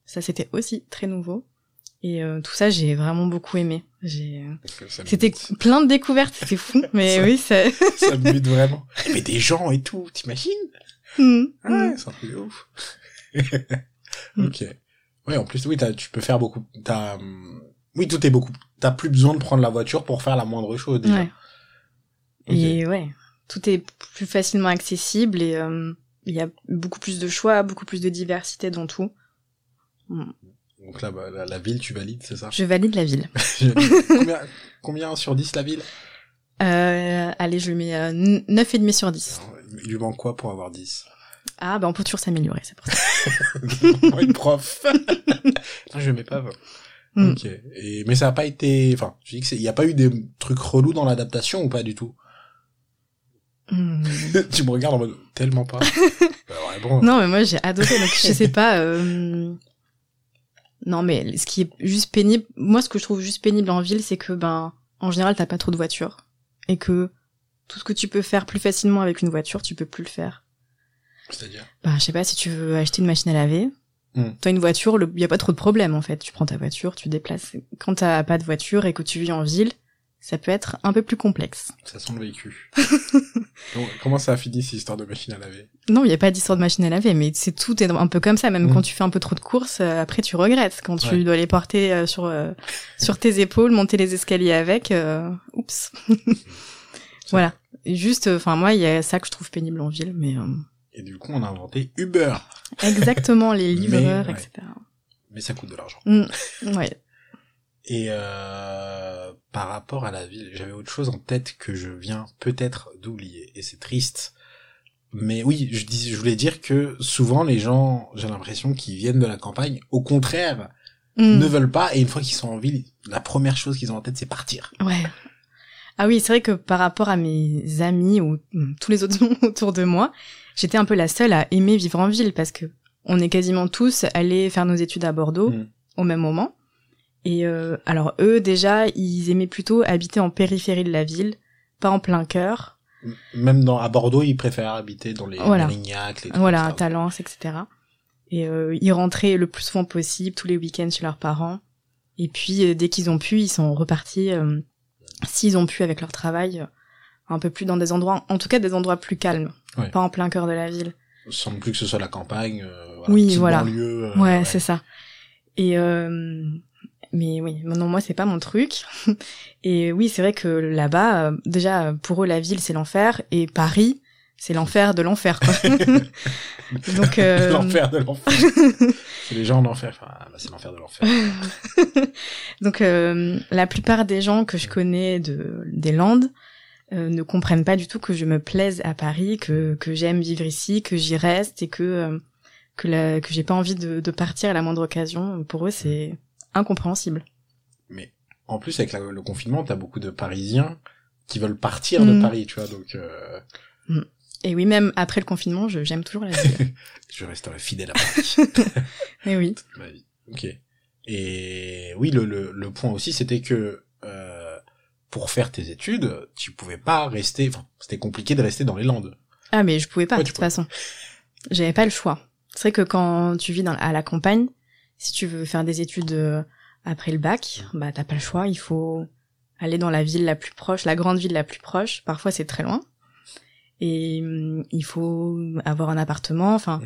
[SPEAKER 2] Ça, c'était aussi très nouveau. Et euh, tout ça, j'ai vraiment beaucoup aimé. J'ai...
[SPEAKER 1] me
[SPEAKER 2] C'était plein de découvertes, c'était fou. Mais
[SPEAKER 1] Ça-
[SPEAKER 2] oui, ça...
[SPEAKER 1] ça me bute vraiment. Mais des gens et tout, t'imagines?
[SPEAKER 2] Mm,
[SPEAKER 1] Ah Ouais,
[SPEAKER 2] mm.
[SPEAKER 1] c'est un truc de ouf. Ok. Ouais, en plus, oui, tu peux faire beaucoup. T'as, hum, oui, tout est beaucoup. T'as plus besoin de prendre la voiture pour faire la moindre chose déjà.
[SPEAKER 2] Ouais. Et ouais, tout est plus facilement accessible et euh, il y a beaucoup plus de choix, beaucoup plus de diversité dans tout.
[SPEAKER 1] Donc là, bah, la, la ville, tu valides, c'est ça?
[SPEAKER 2] Je valide la ville.
[SPEAKER 1] combien, combien sur 10 la ville?
[SPEAKER 2] Euh, allez, je mets euh, 9,5 sur 10.
[SPEAKER 1] Alors, Il lui manque quoi pour avoir 10
[SPEAKER 2] Ah, bah on peut toujours s'améliorer, c'est pour ça.
[SPEAKER 1] Moi, une prof. non, je mets pas 20.
[SPEAKER 2] Mm.
[SPEAKER 1] Ok. Et, mais ça a pas été, enfin, je dis que c'est, il y a pas eu des trucs relous dans l'adaptation ou pas du tout?
[SPEAKER 2] Hmm.
[SPEAKER 1] tu me regardes en mode, tellement pas. bah, ouais, bon.
[SPEAKER 2] Non, mais moi j'ai adoré, donc je sais pas. euh, Non, mais ce qui est juste pénible, moi ce que je trouve juste pénible en ville, c'est que ben en général t'as pas trop de voitures et que tout ce que tu peux faire plus facilement avec une voiture, tu peux plus le faire.
[SPEAKER 1] C'est-à-dire?
[SPEAKER 2] Bah je sais pas si tu veux acheter une machine à laver.
[SPEAKER 1] Hmm.
[SPEAKER 2] T'as une voiture, il y a pas trop de problème en fait. Tu prends ta voiture, tu déplaces. Quand t'as pas de voiture et que tu vis en ville, ça peut être un peu plus complexe.
[SPEAKER 1] Ça sent le vécu. Donc, comment ça a fini cette histoire de machine à laver?
[SPEAKER 2] Non, il y a pas d'histoire de machine à laver, mais c'est tout est un peu comme ça. Même
[SPEAKER 1] Mm.
[SPEAKER 2] quand tu fais un peu trop de courses, euh, après tu regrettes quand tu
[SPEAKER 1] Ouais.
[SPEAKER 2] dois les porter euh, sur euh, sur tes épaules, monter les escaliers avec. euh, oups. voilà. Juste, enfin moi, il y a ça que je trouve pénible en ville, mais euh,
[SPEAKER 1] Et du coup, on a inventé Uber.
[SPEAKER 2] exactement les
[SPEAKER 1] Mais,
[SPEAKER 2] livreurs,
[SPEAKER 1] ouais.
[SPEAKER 2] etc.
[SPEAKER 1] Mais ça coûte de l'argent.
[SPEAKER 2] Mm. Ouais.
[SPEAKER 1] Et euh, par rapport à la ville, j'avais autre chose en tête que je viens peut-être d'oublier. Et c'est triste. Mais oui, je, dis, je voulais dire que souvent les gens, j'ai l'impression qu'ils viennent de la campagne, au contraire,
[SPEAKER 2] Mm.
[SPEAKER 1] ne veulent pas. Et une fois qu'ils sont en ville, la première chose qu'ils ont en tête, c'est partir.
[SPEAKER 2] Ouais. Ah oui, c'est vrai que par rapport à mes amis ou mm, tous les autres autour de moi, j'étais un peu la seule à aimer vivre en ville parce que on est quasiment tous allés faire nos études à Bordeaux
[SPEAKER 1] Mm.
[SPEAKER 2] au même moment. Et euh, alors eux déjà, ils aimaient plutôt habiter en périphérie de la ville, pas en plein cœur.
[SPEAKER 1] Même dans à Bordeaux, ils préfèrent habiter dans les
[SPEAKER 2] Voilà.
[SPEAKER 1] Les
[SPEAKER 2] Voilà. Talence, etc. Et euh, ils rentraient le plus souvent possible, tous les week-ends chez leurs parents. Et puis euh, dès qu'ils ont pu, ils sont repartis, s'ils ont pu avec leur travail, un peu plus dans des endroits, en tout cas des endroits plus calmes,
[SPEAKER 1] Ouais.
[SPEAKER 2] pas en plein cœur de la ville.
[SPEAKER 1] Sans plus que ce soit la campagne. voilà,
[SPEAKER 2] Oui, voilà.
[SPEAKER 1] banlieue, euh,
[SPEAKER 2] ouais, c'est ça. Et mais oui, non, moi c'est pas mon truc. Et oui, c'est vrai que là-bas, euh, déjà pour eux la ville c'est l'enfer et Paris c'est l'enfer de l'enfer. Donc euh,
[SPEAKER 1] l'enfer de l'enfer. c'est les gens en enfer. Enfin, bah, c'est l'enfer de l'enfer.
[SPEAKER 2] Donc euh, la plupart des gens que je connais de des Landes euh, ne comprennent pas du tout que je me plaise à Paris, que que j'aime vivre ici, que j'y reste et que euh, que la, que j'ai pas envie de, de partir à la moindre occasion. Pour eux, c'est incompréhensible.
[SPEAKER 1] Mais en plus, avec la- le confinement, t'as beaucoup de Parisiens qui veulent partir de
[SPEAKER 2] Mhm.
[SPEAKER 1] Paris, tu vois. Donc, euh,
[SPEAKER 2] Et oui, même après le confinement, j'aime toujours la ville.
[SPEAKER 1] je resterai fidèle à Paris
[SPEAKER 2] Mais oui.
[SPEAKER 1] toute ma vie. Ok. Et oui, le, le, le point aussi, c'était que euh, pour faire tes études, tu pouvais pas rester. Enfin, c'était compliqué de rester dans les Landes.
[SPEAKER 2] Ah mais je pouvais pas
[SPEAKER 1] Ouais,
[SPEAKER 2] de toute
[SPEAKER 1] pouvais.
[SPEAKER 2] façon. J'avais pas le choix. C'est vrai que quand tu vis dans, à la campagne, si tu veux faire des études euh, après le bac, bah t'as pas le choix. Il faut aller dans la ville la plus proche, la grande ville la plus proche. Parfois c'est très loin. Et hum, il faut avoir un appartement. Enfin,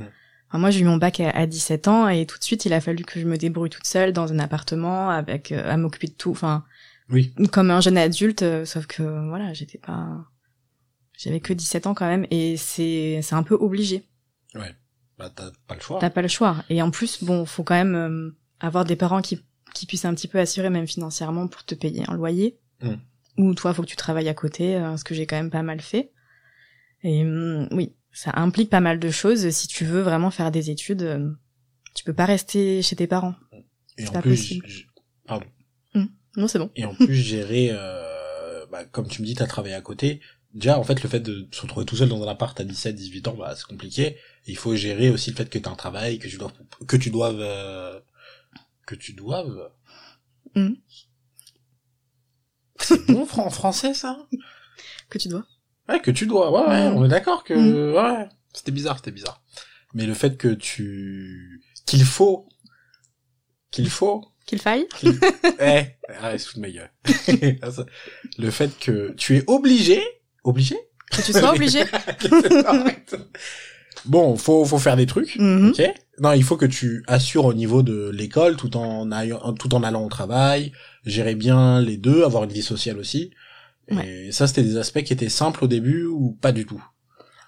[SPEAKER 2] enfin, moi j'ai eu mon bac à, à 17 ans et tout de suite il a fallu que je me débrouille toute seule dans un appartement avec euh, à m'occuper de tout. Enfin,
[SPEAKER 1] Oui.
[SPEAKER 2] comme un jeune adulte, euh, sauf que voilà, j'étais pas, j'avais que 17 ans quand même, et c'est c'est un peu obligé.
[SPEAKER 1] Bah, t'as pas le choix.
[SPEAKER 2] T'as pas le choix. Et en plus, bon, faut quand même euh, avoir des parents qui qui puissent un petit peu assurer même financièrement pour te payer un loyer.
[SPEAKER 1] Mm.
[SPEAKER 2] Ou toi, faut que tu travailles à côté, euh, ce que j'ai quand même pas mal fait. Et hum, oui, ça implique pas mal de choses. Si tu veux vraiment faire des études, euh, tu peux pas rester chez tes parents.
[SPEAKER 1] Et
[SPEAKER 2] c'est
[SPEAKER 1] en
[SPEAKER 2] pas
[SPEAKER 1] plus,
[SPEAKER 2] possible.
[SPEAKER 1] j- pardon.
[SPEAKER 2] Non, c'est bon.
[SPEAKER 1] Et en plus, gérer, bah, comme tu me dis, t'as travaillé à côté. Déjà, en fait, le fait de se retrouver tout seul dans un appart à 17, 18 ans, bah, c'est compliqué. Il faut gérer aussi le fait que t'as un travail, que tu dois, que tu doives, euh, que tu doives.
[SPEAKER 2] Mhm.
[SPEAKER 1] C'est bon en français, ça?
[SPEAKER 2] Que tu dois.
[SPEAKER 1] Ouais, que tu dois. Ouais, ouais,
[SPEAKER 2] Mhm.
[SPEAKER 1] on est d'accord que,
[SPEAKER 2] Mhm.
[SPEAKER 1] ouais. C'était bizarre, c'était bizarre. Mais le fait que tu, qu'il faut, qu'il faut,
[SPEAKER 2] Qu'il faille.
[SPEAKER 1] eh, arrête, fous de ma gueule. le fait que tu es obligé, obligé?
[SPEAKER 2] Que tu sois obligé.
[SPEAKER 1] Bon, faut, faut faire des trucs.
[SPEAKER 2] Mhm.
[SPEAKER 1] Ok? Non, il faut que tu assures au niveau de l'école tout en ayant, tout en allant au travail, gérer bien les deux, avoir une vie sociale aussi. Et ça, c'était des aspects qui étaient simples au début ou pas du tout?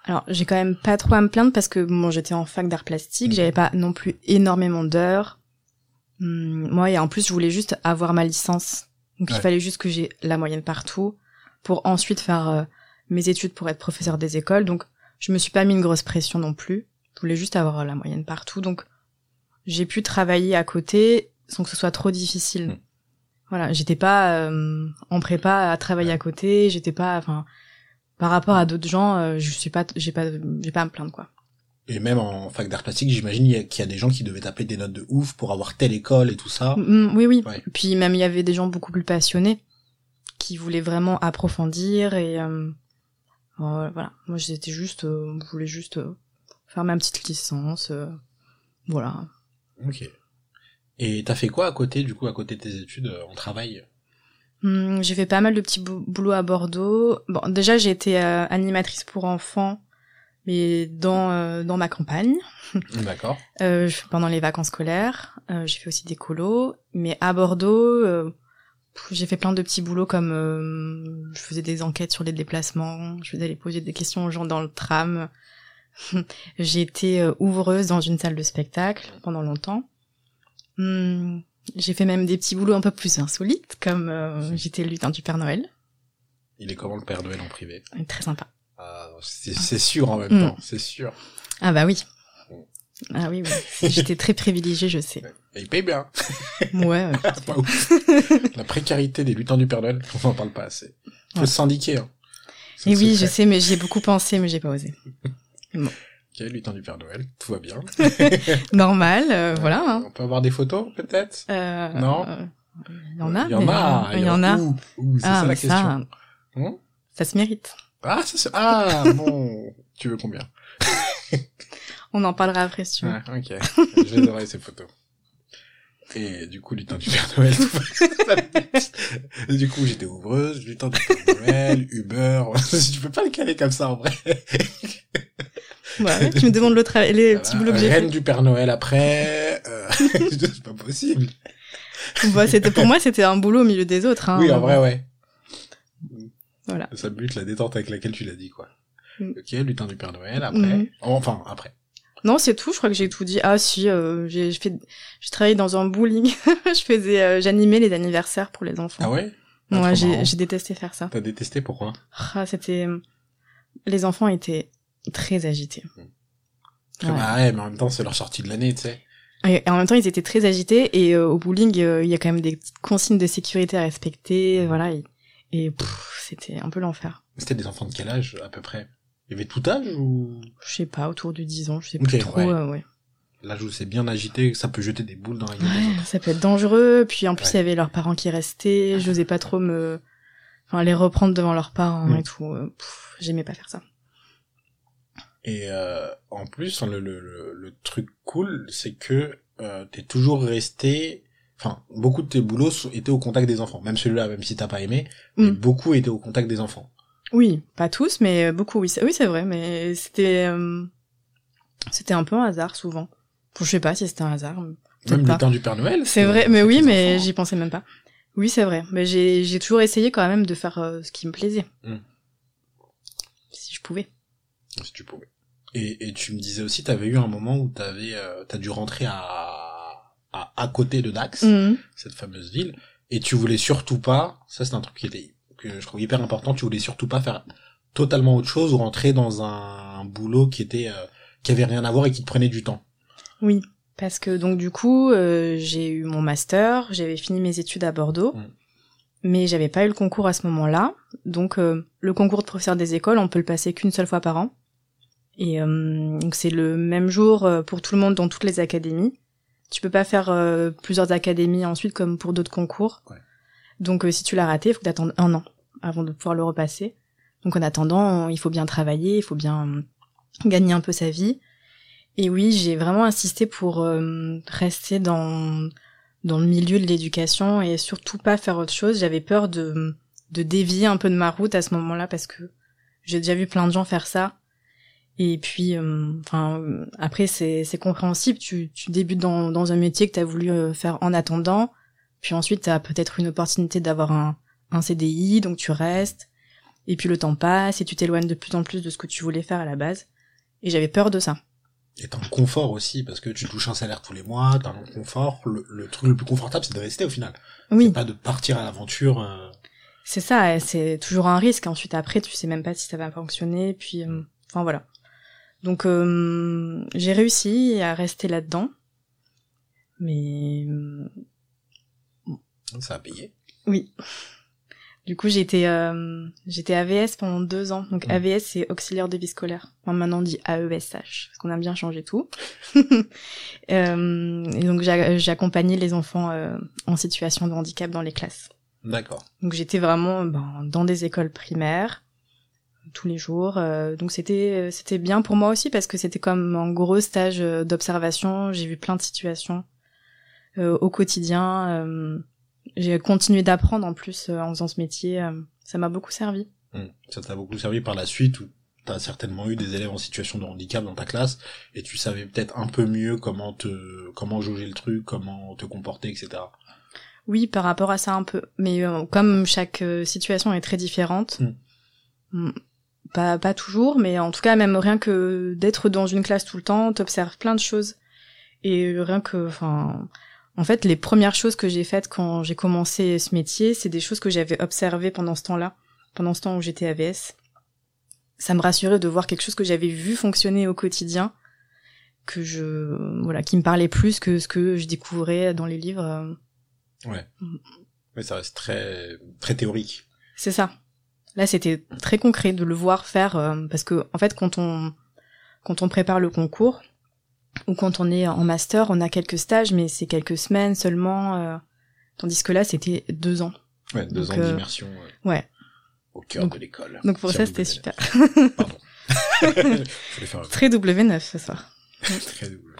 [SPEAKER 2] Alors, j'ai quand même pas trop à me plaindre parce que bon, j'étais en fac d'art plastique,
[SPEAKER 1] Mhm.
[SPEAKER 2] j'avais pas non plus énormément d'heures. Hum, moi, et en plus, je voulais juste avoir ma licence. Donc, il
[SPEAKER 1] Ouais.
[SPEAKER 2] fallait juste que j'ai la moyenne partout pour ensuite faire euh, mes études pour être professeur des écoles. Donc, je me suis pas mis une grosse pression non plus. Je voulais juste avoir la moyenne partout. Donc, j'ai pu travailler à côté sans que ce soit trop difficile.
[SPEAKER 1] Mm.
[SPEAKER 2] Voilà, j'étais pas euh, en prépa à travailler à côté, j'étais pas, enfin, par rapport à d'autres gens, euh, je suis pas, j'ai pas, j'ai pas à me plaindre quoi.
[SPEAKER 1] Et même en fac d'art plastique, j'imagine qu'il y a des gens qui devaient taper des notes de ouf pour avoir telle école et tout ça.
[SPEAKER 2] Mm, oui, oui.
[SPEAKER 1] Ouais.
[SPEAKER 2] Puis même il y avait des gens beaucoup plus passionnés qui voulaient vraiment approfondir et euh, euh, voilà. Moi j'étais juste, euh, je voulais juste euh, faire ma petite licence, euh, voilà.
[SPEAKER 1] Ok. Et t'as fait quoi à côté, du coup, à côté de tes études, en travail?
[SPEAKER 2] Hum, j'ai fait pas mal de petits bou- boulots à Bordeaux. Bon, déjà j'ai été animatrice pour enfants, mais dans dans ma campagne.
[SPEAKER 1] D'accord.
[SPEAKER 2] Pendant les vacances scolaires, j'ai fait aussi des colos, mais à Bordeaux, j'ai fait plein de petits boulots comme euh, je faisais des enquêtes sur les déplacements, je faisais aller poser des questions aux gens dans le tram. j'ai été euh, ouvreuse dans une salle de spectacle pendant longtemps. Hum, j'ai fait même des petits boulots un peu plus insolites, comme euh, j'étais lutin du Père Noël,
[SPEAKER 1] Il est comment le Père Noël en privé?
[SPEAKER 2] Très sympa.
[SPEAKER 1] Ah, c'est sûr en même
[SPEAKER 2] Mm.
[SPEAKER 1] temps, c'est sûr.
[SPEAKER 2] Ah bah oui. Ah oui, oui. J'étais très privilégiée, je sais.
[SPEAKER 1] Et il paye bien.
[SPEAKER 2] Ouais. ouais.
[SPEAKER 1] Pas ouf. La précarité des lutins du Père Noël, on n'en parle pas assez. Faut
[SPEAKER 2] Ouais.
[SPEAKER 1] se syndiquer. Hein.
[SPEAKER 2] Et oui, je sais, mais j'ai beaucoup pensé, mais j'ai pas osé.
[SPEAKER 1] Ok, lutin du Père Noël, tout va bien.
[SPEAKER 2] Normal, euh, voilà. Hein.
[SPEAKER 1] On peut avoir des photos, peut-être?
[SPEAKER 2] Euh,
[SPEAKER 1] Non?
[SPEAKER 2] euh, Il y en a.
[SPEAKER 1] Il y en a.
[SPEAKER 2] euh, Il y en a.
[SPEAKER 1] Ouh, c'est
[SPEAKER 2] Ah,
[SPEAKER 1] ça la question.
[SPEAKER 2] ça,
[SPEAKER 1] Hein
[SPEAKER 2] ça se mérite.
[SPEAKER 1] ah, ça, c'est- ah, bon. tu veux combien?
[SPEAKER 2] On en parlera après, si tu veux.
[SPEAKER 1] Ouais, ok. Je les aurai, ces photos. Et du coup, lutin du Père Noël. du coup, j'étais ouvreuse, lutin du Père Noël, Uber. tu peux pas le caler comme ça, en vrai.
[SPEAKER 2] Ouais, tu me demandes le tra- les petits boulots que j'ai
[SPEAKER 1] Reine du Père Noël après. euh, c'est pas possible.
[SPEAKER 2] Bah, c'était pour moi, c'était un boulot au milieu des autres. Hein.
[SPEAKER 1] Oui, en vrai, ouais.
[SPEAKER 2] Voilà.
[SPEAKER 1] Ça bute la détente avec laquelle tu l'as dit, quoi.
[SPEAKER 2] Mm.
[SPEAKER 1] Ok, lutin du Père Noël après.
[SPEAKER 2] Mhm.
[SPEAKER 1] Enfin, après.
[SPEAKER 2] Non, c'est tout. Je crois que j'ai tout dit. Ah si, euh, j'ai fait, j'ai travaillé dans un bowling. je faisais, euh, j'animais les anniversaires pour les enfants.
[SPEAKER 1] Ah ouais? Ah,
[SPEAKER 2] Ouais,
[SPEAKER 1] trop
[SPEAKER 2] j'ai, détesté faire ça.
[SPEAKER 1] T'as détesté, pourquoi?
[SPEAKER 2] Ah, c'était, les enfants étaient très agités.
[SPEAKER 1] Que,
[SPEAKER 2] Ouais.
[SPEAKER 1] Bah ouais, mais en même temps, c'est leur sortie de l'année, tu sais.
[SPEAKER 2] Et en même temps, ils étaient très agités et euh, au bowling, il y a quand même des consignes de sécurité à respecter, voilà. Et, et, c'était un peu l'enfer.
[SPEAKER 1] C'était des enfants de quel âge, à peu près? Il y avait tout âge ou?
[SPEAKER 2] Je sais pas, autour de 10 ans, je sais
[SPEAKER 1] Ok,
[SPEAKER 2] plus trop.
[SPEAKER 1] ouais.
[SPEAKER 2] euh, ouais.
[SPEAKER 1] L'âge où c'est bien agité, ça peut jeter des boules dans la gueule
[SPEAKER 2] Ouais, ça peut être dangereux. Puis en plus, il y avait leurs parents qui restaient. J'osais pas trop me, enfin, les reprendre devant leurs parents
[SPEAKER 1] Mm.
[SPEAKER 2] et tout. euh, J'aimais pas faire ça.
[SPEAKER 1] Et euh, en plus, le, le, le, le truc cool, c'est que euh, t'es toujours resté... Enfin, beaucoup de tes boulots étaient au contact des enfants. Même celui-là, même si t'as pas aimé, mais
[SPEAKER 2] Mm.
[SPEAKER 1] beaucoup étaient au contact des enfants.
[SPEAKER 2] Oui, pas tous, mais beaucoup. Oui, c'est- oui, c'est vrai. Mais c'était, euh, c'était un peu un hasard souvent. Bon, je sais pas si c'était un hasard.
[SPEAKER 1] Même
[SPEAKER 2] pas.
[SPEAKER 1] le temps du Père Noël.
[SPEAKER 2] C'est vrai, mais oui, mais
[SPEAKER 1] enfants.
[SPEAKER 2] j'y pensais même pas. Oui, c'est vrai. Mais j'ai toujours essayé quand même de faire euh, ce qui me plaisait.
[SPEAKER 1] Mm.
[SPEAKER 2] Si je pouvais.
[SPEAKER 1] Si tu pouvais. Et, et tu me disais aussi, t'avais eu un moment où t'avais, euh, t'as dû rentrer à, à, à côté de Dax,
[SPEAKER 2] Mhm.
[SPEAKER 1] cette fameuse ville, et tu voulais surtout pas, ça c'est un truc qui était, que je trouve hyper important, tu voulais surtout pas faire totalement autre chose ou rentrer dans un, boulot qui était, euh, qui avait rien à voir et qui te prenait du temps.
[SPEAKER 2] Oui, parce que donc du coup, euh, j'ai eu mon master, j'avais fini mes études à Bordeaux, mais j'avais pas eu le concours à ce moment-là. Donc euh, le concours de professeur des écoles, on peut le passer qu'une seule fois par an. Et donc c'est le même jour pour tout le monde dans toutes les académies. Tu peux pas faire plusieurs académies ensuite comme pour d'autres concours.
[SPEAKER 1] Ouais.
[SPEAKER 2] Donc euh, si tu l'as raté, il faut que t'attendes un an avant de pouvoir le repasser. Donc en attendant, il faut bien travailler, il faut bien euh, gagner un peu sa vie. Et oui, j'ai vraiment insisté pour euh, rester dans dans le milieu de l'éducation et surtout pas faire autre chose. J'avais peur de de dévier un peu de ma route à ce moment-là parce que j'ai déjà vu plein de gens faire ça. Et puis, euh, enfin, après c'est c'est compréhensible. Tu tu débutes dans dans un métier que t'as voulu euh, faire en attendant, puis ensuite t'as peut-être une opportunité d'avoir un un CDI, donc tu restes. Et puis le temps passe et tu t'éloignes de plus en plus de ce que tu voulais faire à la base. Et j'avais peur de ça.
[SPEAKER 1] Et t'as un confort aussi, parce que tu touches un salaire tous les mois, t'as un confort, le, le truc le plus confortable c'est de rester au final.
[SPEAKER 2] Oui.
[SPEAKER 1] C'est pas de partir à l'aventure, euh,
[SPEAKER 2] C'est ça, c'est toujours un risque. Ensuite, après, tu sais même pas si ça va fonctionner. Puis, euh, enfin voilà. Donc, euh, j'ai réussi à rester là-dedans, mais
[SPEAKER 1] Ça a payé.
[SPEAKER 2] Oui. Du coup, j'étais euh, j'étais AVS pendant deux ans. Donc
[SPEAKER 1] Mm.
[SPEAKER 2] AVS, c'est auxiliaire de vie scolaire. Enfin, maintenant on dit AESH, parce qu'on a bien changé tout. Euh, et donc j'a- j'accompagnais les enfants euh, en situation de handicap dans les classes.
[SPEAKER 1] D'accord.
[SPEAKER 2] Donc j'étais vraiment ben, dans des écoles primaires tous les jours. euh, donc c'était c'était bien pour moi aussi parce que c'était comme un gros stage d'observation. J'ai vu plein de situations au quotidien. J'ai continué d'apprendre en plus euh, en faisant ce métier. euh, ça m'a beaucoup servi.
[SPEAKER 1] Hmm. Ça t'a beaucoup servi par la suite où t'as certainement eu des élèves en situation de handicap dans ta classe et tu savais peut-être un peu mieux comment te comment jauger le truc, comment te comporter, etc.
[SPEAKER 2] Oui, par rapport à ça un peu. Mais euh, comme chaque situation est très différente,
[SPEAKER 1] Mm.
[SPEAKER 2] mm, pas, pas toujours, mais en tout cas, même rien que d'être dans une classe tout le temps, t'observes plein de choses. Et rien que, enfin, en fait, les premières choses que j'ai faites quand j'ai commencé ce métier, c'est des choses que j'avais observées pendant ce temps-là, pendant ce temps où j'étais AVS. Ça me rassurait de voir quelque chose que j'avais vu fonctionner au quotidien, que je, voilà, qui me parlait plus que ce que je découvrais dans les livres. euh,
[SPEAKER 1] Ouais.
[SPEAKER 2] Mm.
[SPEAKER 1] Mais ça reste très très théorique.
[SPEAKER 2] C'est ça. Là, c'était très concret de le voir faire euh, parce que en fait, quand on quand on prépare le concours ou quand on est en master, on a quelques stages, mais c'est quelques semaines seulement. euh, tandis que là, c'était deux ans.
[SPEAKER 1] Ouais, deux
[SPEAKER 2] Donc,
[SPEAKER 1] ans
[SPEAKER 2] euh,
[SPEAKER 1] d'immersion
[SPEAKER 2] Ouais.
[SPEAKER 1] au cœur
[SPEAKER 2] Donc-
[SPEAKER 1] de l'école.
[SPEAKER 2] Donc pour ça, c'était super.
[SPEAKER 1] Pardon. Je voulais faire
[SPEAKER 2] très W9 ce soir.
[SPEAKER 1] très double.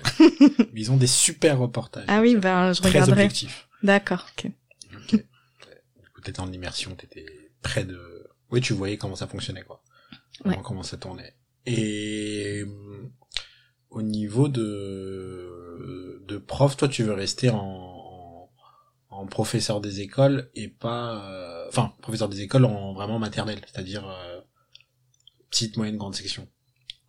[SPEAKER 1] Mais ils ont des super reportages.
[SPEAKER 2] Ah oui, ben je
[SPEAKER 1] très
[SPEAKER 2] regarderai.
[SPEAKER 1] objectifs.
[SPEAKER 2] D'accord. ok.
[SPEAKER 1] Ok. Du coup, t'étais en immersion, t'étais près de. Oui, tu voyais comment ça fonctionnait, quoi.
[SPEAKER 2] Ouais.
[SPEAKER 1] Comment ça tournait. Et au niveau de de prof, toi, tu veux rester en professeur des écoles et pas, euh, enfin, professeur des écoles en vraiment maternelle, c'est-à-dire euh, petite, moyenne, grande section.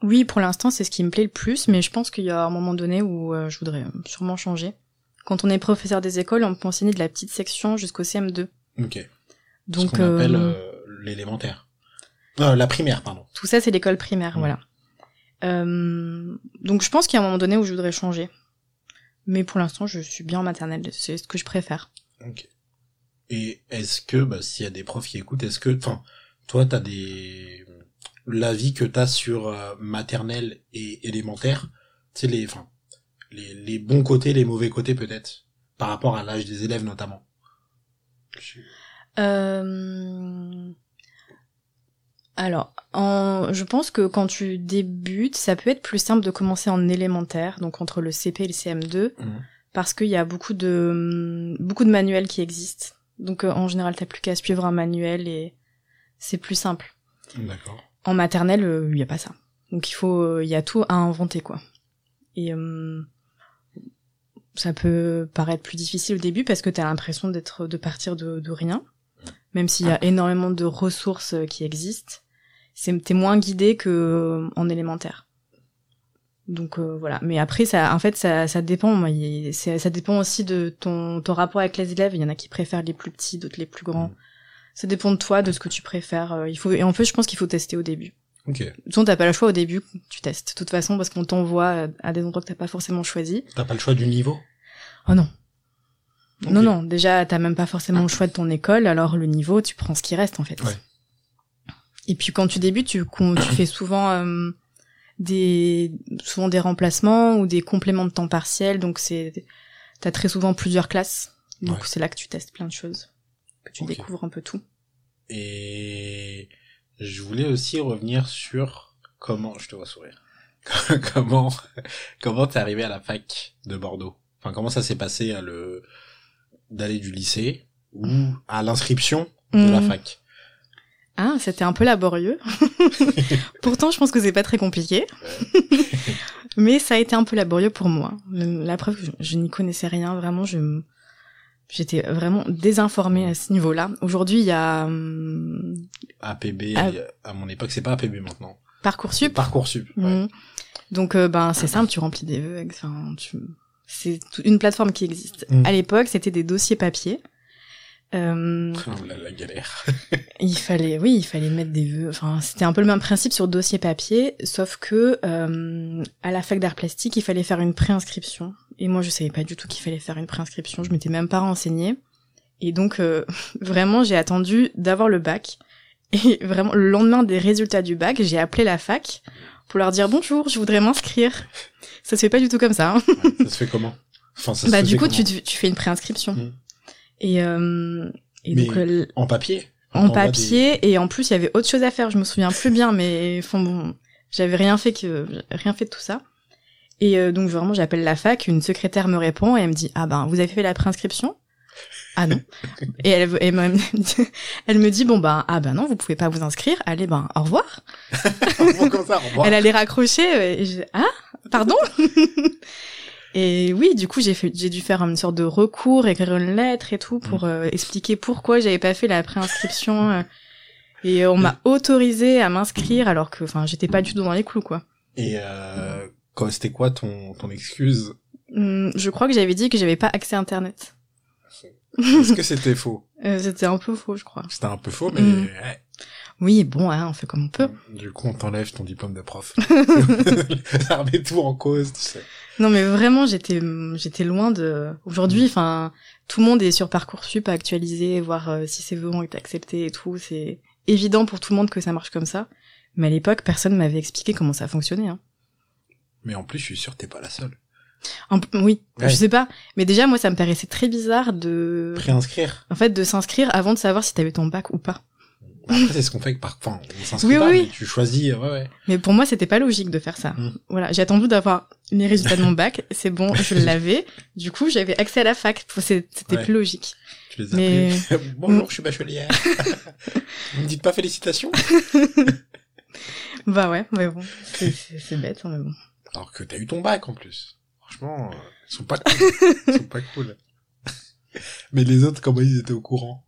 [SPEAKER 2] Oui, pour l'instant, c'est ce qui me plaît le plus, mais je pense qu'il y a un moment donné où euh, je voudrais sûrement changer. Quand on est professeur des écoles, on peut enseigner de la petite section jusqu'au CM2.
[SPEAKER 1] Ok.
[SPEAKER 2] Donc
[SPEAKER 1] Ce qu'on appelle l'élémentaire. La primaire, pardon.
[SPEAKER 2] Tout ça, c'est l'école primaire,
[SPEAKER 1] Mm.
[SPEAKER 2] voilà. Euh, donc je pense qu'il y a un moment donné où je voudrais changer. Mais pour l'instant, je suis bien en maternelle, c'est ce que je préfère.
[SPEAKER 1] Ok. Et est-ce que, bah, s'il y a des profs qui écoutent, est-ce que, enfin, toi, t'as des, l'avis que t'as sur euh, maternelle et élémentaire, tu sais, les, enfin, les, les bons côtés, les mauvais côtés peut-être, par rapport à l'âge des élèves notamment. Je-
[SPEAKER 2] Euh... Alors, en... je pense que quand tu débutes, ça peut être plus simple de commencer en élémentaire, donc entre le CP et le CM2,
[SPEAKER 1] Mhm.
[SPEAKER 2] parce qu'il y a beaucoup de beaucoup de manuels qui existent. Donc euh, en général, t'as plus qu'à suivre un manuel et c'est plus simple.
[SPEAKER 1] D'accord.
[SPEAKER 2] En maternelle, euh, il y a pas ça. Donc il faut, euh, il y a tout à inventer quoi. Et euh, ça peut paraître plus difficile au début parce que t'as l'impression d'être, de partir de, de rien, même s'il y a énormément de ressources qui existent. C'est t'es moins guidé que euh, en élémentaire. Donc euh, voilà. Mais après, ça, en fait, ça, ça dépend. Moi, il- c'est- ça dépend aussi de ton, ton rapport avec les élèves. Il y en a qui préfèrent les plus petits, d'autres les plus grands.
[SPEAKER 1] Mhm.
[SPEAKER 2] Ça dépend de toi, de ce que tu préfères. Euh, Il faut, et en fait, je pense qu'il faut tester au début.
[SPEAKER 1] Ok.
[SPEAKER 2] De toute façon, t'as pas le choix au début, tu testes. De toute façon, parce qu'on t'envoie à des endroits que t'as pas forcément choisi.
[SPEAKER 1] T'as pas le choix du niveau?
[SPEAKER 2] Oh non. Non, non, déjà, t'as même pas forcément le choix de ton école, alors le niveau, tu prends ce qui reste, en fait.
[SPEAKER 1] Ouais.
[SPEAKER 2] Et puis, quand tu débutes, tu, tu fais souvent, euh, des, souvent des remplacements ou des compléments de temps partiel, donc c'est, t'as très souvent plusieurs classes. Donc,
[SPEAKER 1] Ouais.
[SPEAKER 2] c'est là que tu testes plein de choses. Que tu découvres un peu tout.
[SPEAKER 1] Et je voulais aussi revenir sur comment, je te vois sourire, comment, comment t'es arrivé à la fac de Bordeaux? Enfin, comment ça s'est passé à le, d'aller du lycée ou à l'inscription de la
[SPEAKER 2] Mhm.
[SPEAKER 1] fac?
[SPEAKER 2] Ah, c'était un peu laborieux. Pourtant, je pense que c'est pas très compliqué. Mais ça a été un peu laborieux pour moi. La preuve, je, je n'y connaissais rien, vraiment, je j'étais vraiment désinformée à ce niveau-là. Aujourd'hui, il y a hum,
[SPEAKER 1] APB,
[SPEAKER 2] Ah.
[SPEAKER 1] à mon époque, c'est pas APB maintenant.
[SPEAKER 2] Parcoursup.
[SPEAKER 1] Parcoursup. ouais.
[SPEAKER 2] Mhm. Donc, euh, ben, c'est simple, tu remplis des vœux. avec- Enfin, tu... c'est une plateforme qui existe.
[SPEAKER 1] Mhm.
[SPEAKER 2] À l'époque, c'était des dossiers papier. Euh,
[SPEAKER 1] Oh, la, la galère.
[SPEAKER 2] Il fallait, oui, il fallait mettre des vœux. Enfin, c'était un peu le même principe sur dossier papier, sauf que euh, à la fac d'art plastique, il fallait faire une préinscription. Et moi, je savais pas du tout qu'il fallait faire une préinscription. Je m'étais même pas renseignée. Et donc, euh, vraiment, j'ai attendu d'avoir le bac. Et vraiment, le lendemain des résultats du bac, j'ai appelé la fac pour leur dire bonjour, je voudrais m'inscrire. Ça se fait pas du tout comme ça. Hein.
[SPEAKER 1] ça se fait comment?
[SPEAKER 2] Enfin, ça se Bah du coup, tu, tu fais une préinscription. Mmh. Et, euh, et
[SPEAKER 1] donc euh, en papier.
[SPEAKER 2] En papier et en plus il y avait autre chose à faire. Je me souviens plus bien, mais enfin bon, j'avais rien fait que rien fait de tout ça. Et euh, donc vraiment j'appelle la fac, une secrétaire me répond et elle me dit ah ben vous avez fait la préinscription? Ah non. Et elle, elle, elle, me dit bon ben ah ben non vous pouvez pas vous inscrire. Allez ben au revoir. Comme ça, au revoir. Elle allait raccrocher et je, ah pardon? Et oui du coup j'ai fait j'ai dû faire une sorte de recours, écrire une lettre et tout pour mm. euh, expliquer pourquoi j'avais pas fait la préinscription. Euh, et on m'a autorisé à m'inscrire alors que enfin j'étais pas du tout dans les clous quoi.
[SPEAKER 1] Et euh, c'était quoi ton ton excuse?
[SPEAKER 2] Hum, Je crois que j'avais dit que j'avais pas accès à internet.
[SPEAKER 1] Est-ce que c'était faux?
[SPEAKER 2] Euh, C'était un peu faux, je crois.
[SPEAKER 1] C'était un peu faux, mais... Mm.
[SPEAKER 2] Oui, bon, hein, on fait comme on peut.
[SPEAKER 1] Du coup, on t'enlève ton diplôme de prof. Ça remet tout en cause, tu sais.
[SPEAKER 2] Non, mais vraiment, j'étais, j'étais loin de. Aujourd'hui, enfin, tout le monde est sur parcoursup à actualiser, voir euh, si ses vœux ont été acceptés et tout. C'est évident pour tout le monde que ça marche comme ça. Mais à l'époque, personne m'avait expliqué comment ça fonctionnait. Hein.
[SPEAKER 1] Mais en plus, je suis sûr que t'es pas la seule
[SPEAKER 2] oui, je sais pas. Mais déjà, moi, ça me paraissait très bizarre de...
[SPEAKER 1] Préinscrire.
[SPEAKER 2] En fait, de s'inscrire avant de savoir si t'avais ton bac ou pas.
[SPEAKER 1] Après, c'est ce qu'on fait avec par... Enfin, on s'inscrit pas, mais tu choisis, ouais, ouais.
[SPEAKER 2] Mais pour moi, c'était pas logique de faire ça. Mm. Voilà, j'ai attendu d'avoir les résultats de mon bac, c'est bon, je l'avais. Du coup, j'avais accès à la fac. C'était plus logique.
[SPEAKER 1] Tu les as mais... Bonjour, je suis bachelière. Vous me dites pas félicitations
[SPEAKER 2] Bah ouais, mais bon, c'est bête, hein, mais bon.
[SPEAKER 1] Alors que t'as eu ton bac en plus. Franchement, euh, ils sont pas cool. ils sont pas cool. Mais les autres, comment ils étaient au courant?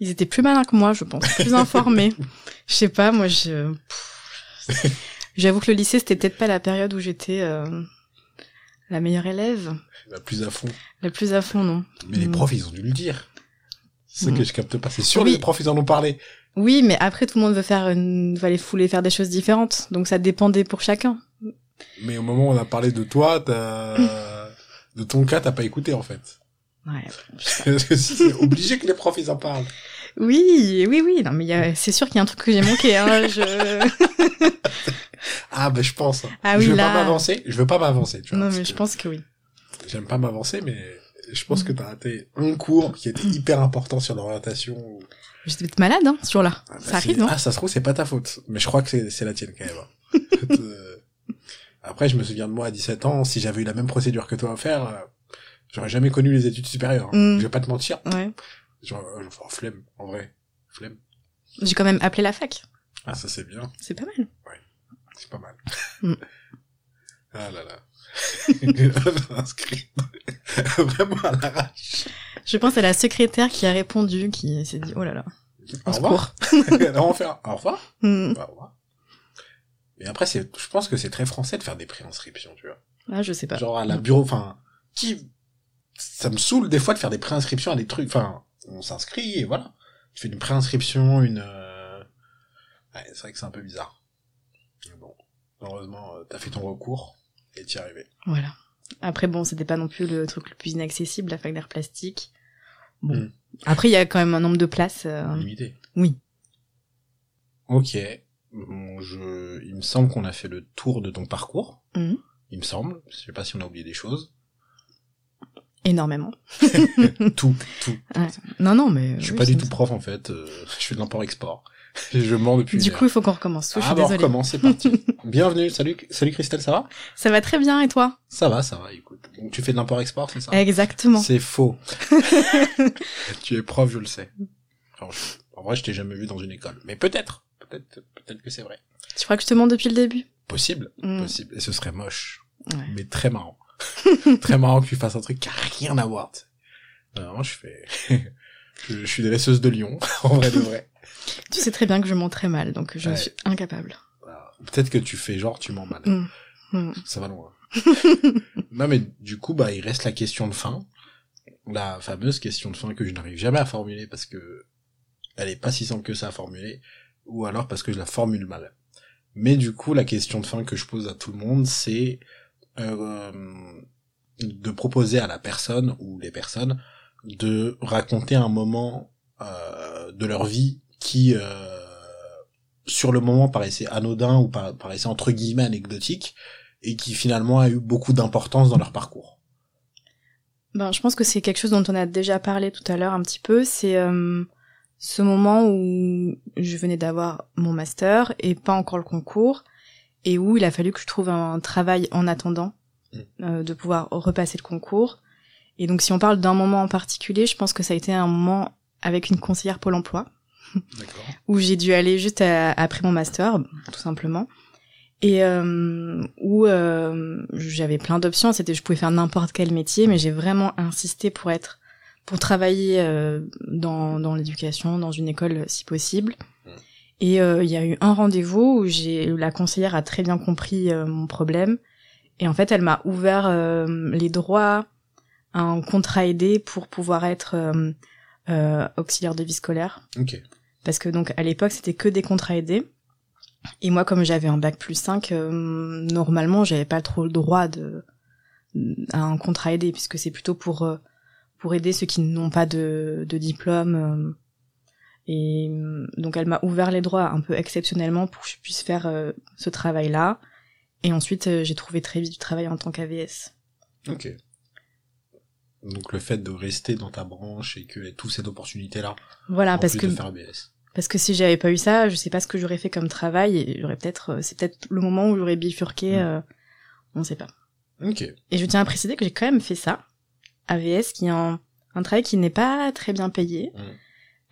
[SPEAKER 2] Ils étaient plus malins que moi, je pense, plus informés. Je sais pas, moi, je. J'avoue que le lycée, c'était peut-être pas la période où j'étais euh, la meilleure élève.
[SPEAKER 1] La plus à fond.
[SPEAKER 2] La plus à fond, non.
[SPEAKER 1] Mais les mm. profs, ils ont dû le dire. C'est ça que je capte pas. C'est sûr, les profs, ils en ont parlé.
[SPEAKER 2] Oui, mais après, tout le monde veut faire une... va les fouler faire des choses différentes. Donc ça dépendait pour chacun.
[SPEAKER 1] Mais au moment où on a parlé de toi, de ton cas, t'as pas écouté en fait.
[SPEAKER 2] Ouais.
[SPEAKER 1] c'est obligé que les profs ils en parlent.
[SPEAKER 2] Oui, oui, oui. Non, mais c'est sûr qu'il y a un truc que j'ai manqué. Hein. Je...
[SPEAKER 1] ah ben je pense. Ah oui, je veux pas m'avancer. Je veux pas m'avancer.
[SPEAKER 2] Non mais je pense que oui.
[SPEAKER 1] J'aime pas m'avancer, mais je pense que t'as raté un cours qui était hyper important sur l'orientation.
[SPEAKER 2] J'étais peut-être malade, hein, ce jour-là. Ah, bah, ça arrive, hein.
[SPEAKER 1] Ah, ça se trouve, c'est pas ta faute. Mais je crois que c'est la tienne, quand même. Hein. Après, je me souviens de moi à 17 ans, si j'avais eu la même procédure que toi à faire, euh, j'aurais jamais connu les études supérieures. Hein. Mm. Je vais pas te mentir.
[SPEAKER 2] Ouais.
[SPEAKER 1] Genre, euh, flemme, en vrai. Flemme.
[SPEAKER 2] J'ai quand même appelé la fac.
[SPEAKER 1] Ah, ça c'est bien.
[SPEAKER 2] C'est pas mal.
[SPEAKER 1] Ouais, c'est pas mal. Mm. ah là là. Inscrit. Vraiment à l'arrache.
[SPEAKER 2] Je pense à la secrétaire qui a répondu, qui s'est dit, oh là là.
[SPEAKER 1] Au revoir. on faire au revoir. Mm. Au revoir. Mais après, c'est, je pense que c'est très français de faire des préinscriptions, tu vois.
[SPEAKER 2] Ah, je sais pas.
[SPEAKER 1] Genre à la bureau, enfin, qui, ça me saoule des fois de faire des préinscriptions à des trucs, enfin, on s'inscrit et voilà. Tu fais une préinscription, une, euh... ouais, c'est vrai que c'est un peu bizarre. Mais bon, heureusement, euh, t'as fait ton recours et t'y es arrivé.
[SPEAKER 2] Voilà. Après, bon, c'était pas non plus le truc le plus inaccessible, la fac d'art plastique. Bon. Hmm. Après, il y a quand même un nombre de places. Euh...
[SPEAKER 1] Limité.
[SPEAKER 2] Oui.
[SPEAKER 1] Ok je, il me semble qu'on a fait le tour de ton parcours.
[SPEAKER 2] Mhm.
[SPEAKER 1] Il me semble. Je sais pas si on a oublié des choses.
[SPEAKER 2] Énormément.
[SPEAKER 1] tout, tout.
[SPEAKER 2] Non, non, mais.
[SPEAKER 1] Je suis pas du tout prof en fait. Euh, je fais de l'import-export. je mens depuis.
[SPEAKER 2] Du coup, il faut qu'on recommence.
[SPEAKER 1] ah, bah, on recommence, c'est parti. Bienvenue. Salut, salut Christelle, ça va?
[SPEAKER 2] Ça va très bien et toi?
[SPEAKER 1] Ça va, ça va. Écoute, donc tu fais de l'import-export, c'est ça?
[SPEAKER 2] Exactement.
[SPEAKER 1] C'est faux. tu es prof, je le sais. en vrai, je t'ai jamais vu dans une école, mais peut-être peut-être peut-être que c'est vrai.
[SPEAKER 2] Tu crois que je te mens depuis le début?
[SPEAKER 1] Possible, mm. possible. Et ce serait moche, mais très marrant. très marrant que tu fasses un truc qui a rien à voir. Non, je fais, je, suis dresseuse de lion, en vrai de vrai.
[SPEAKER 2] Tu sais très bien que je mens très mal, donc je suis incapable.
[SPEAKER 1] Peut-être que tu fais genre tu mens mal.
[SPEAKER 2] Mm. Mm.
[SPEAKER 1] Ça va loin. non mais du coup bah il reste la question de fin, la fameuse question de fin que je n'arrive jamais à formuler parce que elle est pas si simple que ça à formuler ou alors parce que je la formule mal. Mais du coup, la question de fin que je pose à tout le monde, c'est euh, de proposer à la personne ou les personnes de raconter un moment euh, de leur vie qui, euh, sur le moment, paraissait anodin ou paraissait entre guillemets anecdotique, et qui finalement a eu beaucoup d'importance dans leur parcours.
[SPEAKER 2] Ben, je pense que c'est quelque chose dont on a déjà parlé tout à l'heure un petit peu. C'est euh, ce moment où je venais d'avoir mon master et pas encore le concours, et où il a fallu que je trouve un travail en attendant mm. euh, de pouvoir repasser le concours. Et donc si on parle d'un moment en particulier, je pense que ça a été un moment avec une conseillère Pôle Emploi, où j'ai dû aller juste après mon master, tout simplement. Et euh, où euh, j'avais plein d'options, c'était je pouvais faire n'importe quel métier, mais j'ai vraiment insisté pour être, pour travailler euh, dans, dans l'éducation, dans une école si possible. Et euh, il y a eu un rendez-vous où j'ai la conseillère a très bien compris euh, mon problème et en fait elle m'a ouvert les droits à un contrat aidé pour pouvoir être auxiliaire de vie scolaire.
[SPEAKER 1] Okay.
[SPEAKER 2] Parce que donc à l'époque c'était que des contrats aidés. Et moi comme j'avais un bac plus 5, normalement j'avais pas trop le droit de à un contrat aidé puisque c'est plutôt pour pour aider ceux qui n'ont pas de, de diplôme et euh, donc elle m'a ouvert les droits un peu exceptionnellement pour que je puisse faire euh, ce travail-là. Et ensuite, euh, j'ai trouvé très vite du travail en tant qu'AVS.
[SPEAKER 1] Ok. Donc le fait de rester dans ta branche et que tout cette opportunité-là.
[SPEAKER 2] Voilà, parce que parce que si j'avais pas eu ça, je sais pas ce que j'aurais fait comme travail et j'aurais peut-être, c'est peut-être le moment où j'aurais bifurqué, mm. on sait pas.
[SPEAKER 1] Ok.
[SPEAKER 2] Et je tiens à préciser que j'ai quand même fait ça, AVS, qui est un, un travail qui n'est pas très bien payé. Mm.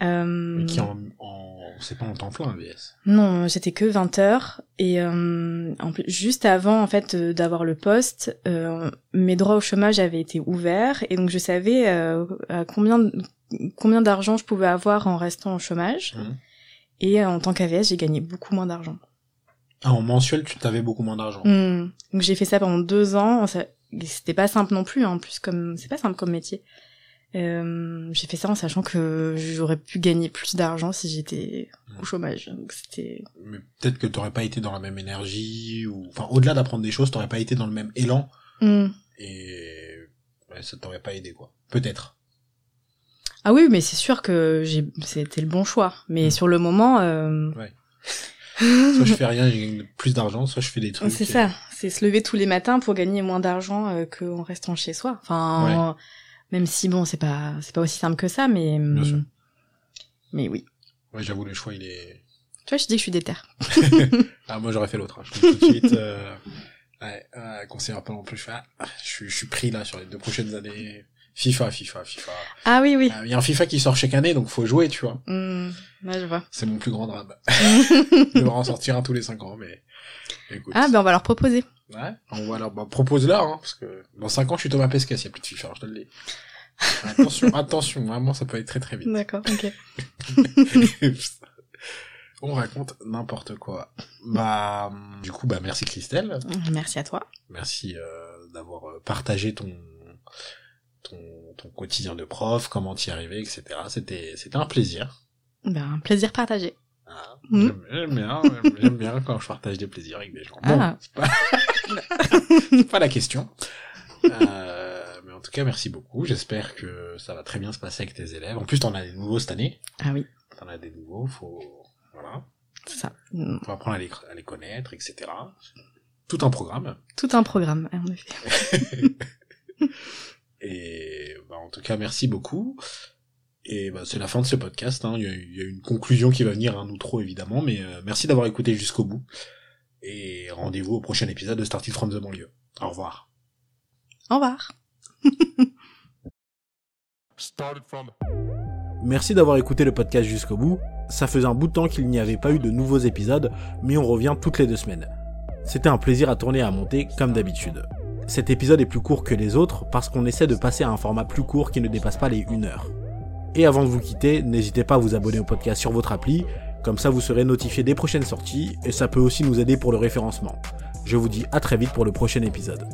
[SPEAKER 1] Euh... qui en, en c'est pas en temps plein VS.
[SPEAKER 2] Non, c'était que 20 heures et euh, en plus, juste avant en fait euh, d'avoir le poste, euh, mes droits au chômage avaient été ouverts et donc je savais à combien combien d'argent je pouvais avoir en restant au chômage. Mmh. Et en tant qu'AVS, j'ai gagné beaucoup moins d'argent.
[SPEAKER 1] Ah, en mensuel, tu t'avais beaucoup moins d'argent.
[SPEAKER 2] Mmh. Donc j'ai fait ça pendant deux ans. C'était pas simple non plus, hein, en plus comme c'est pas simple comme métier. Euh, j'ai fait ça en sachant que j'aurais pu gagner plus d'argent si j'étais au chômage. Donc c'était.
[SPEAKER 1] Mais peut-être que t'aurais pas été dans la même énergie ou, enfin, au-delà d'apprendre des choses, t'aurais pas été dans le même élan.
[SPEAKER 2] Mmh.
[SPEAKER 1] Et ouais, ça t'aurait pas aidé quoi. Peut-être.
[SPEAKER 2] Ah oui, mais c'est sûr que j'ai, c'était le bon choix. Mais mmh. sur le moment. Euh...
[SPEAKER 1] Ouais. soit je fais rien, je gagne plus d'argent, soit je fais des trucs.
[SPEAKER 2] C'est ça. C'est se lever tous les matins pour gagner moins d'argent euh, qu'en restant chez soi. Enfin. Même si bon, c'est pas c'est pas aussi simple que ça, mais hum, mais oui.
[SPEAKER 1] Ouais, j'avoue le choix il est.
[SPEAKER 2] Tu vois, je dis que je suis déter.
[SPEAKER 1] ah moi j'aurais fait l'autre. Hein. Je tout de suite. Euh... Ouais, euh, conseiller pas non plus. Je, ah, je, suis, je suis pris là sur les deux prochaines années. FIFA, FIFA, FIFA.
[SPEAKER 2] Ah oui, oui.
[SPEAKER 1] Il y a un FIFA qui sort chaque année, donc faut jouer, tu vois.
[SPEAKER 2] Mmh, ouais, je vois.
[SPEAKER 1] C'est mon plus grand drame. je devrais en sortir un tous les cinq ans, mais écoute.
[SPEAKER 2] Ah ben on va leur proposer.
[SPEAKER 1] Ouais, on va leur bah, propose-leur, hein, parce que dans 5 ans, je suis Thomas Pesquet s'il n'y a plus de FIFA, je te le dis. attention, attention, vraiment, ça peut aller très très vite.
[SPEAKER 2] D'accord, ok.
[SPEAKER 1] on raconte n'importe quoi. Bah, du coup, bah merci Christelle.
[SPEAKER 2] Merci à toi.
[SPEAKER 1] Merci euh, d'avoir euh, partagé ton, ton, ton quotidien de prof, comment t'y arriver, etc. C'était, c'était un plaisir.
[SPEAKER 2] Ben, un plaisir partagé.
[SPEAKER 1] Ah, hmm. J'aime bien, j'aime bien quand je partage des plaisirs avec des gens. Bon, ah. c'est pas... pas la question. Euh, mais en tout cas, merci beaucoup. J'espère que ça va très bien se passer avec tes élèves. En plus, t'en as des nouveaux cette année.
[SPEAKER 2] Ah oui.
[SPEAKER 1] T'en as des nouveaux, faut, voilà.
[SPEAKER 2] C'est ça.
[SPEAKER 1] Faut apprendre à les, à les connaître, etc. Tout un programme.
[SPEAKER 2] Tout un programme, en effet.
[SPEAKER 1] Et, bah, en tout cas, merci beaucoup. Et bah, c'est la fin de ce podcast. Hein. Il, y a, une conclusion qui va venir, un outro évidemment, mais euh, merci d'avoir écouté jusqu'au bout. Et rendez-vous au prochain épisode de Started from the banlieue. Au revoir.
[SPEAKER 2] Au revoir.
[SPEAKER 1] Merci d'avoir écouté le podcast jusqu'au bout. Ça faisait un bout de temps qu'il n'y avait pas eu de nouveaux épisodes, mais on revient toutes les deux semaines. C'était un plaisir à tourner et à monter, comme d'habitude. Cet épisode est plus court que les autres parce qu'on essaie de passer à un format plus court qui ne dépasse pas les 1 heure. Et avant de vous quitter, n'hésitez pas à vous abonner au podcast sur votre appli, comme ça vous serez notifié des prochaines sorties et ça peut aussi nous aider pour le référencement. Je vous dis à très vite pour le prochain épisode.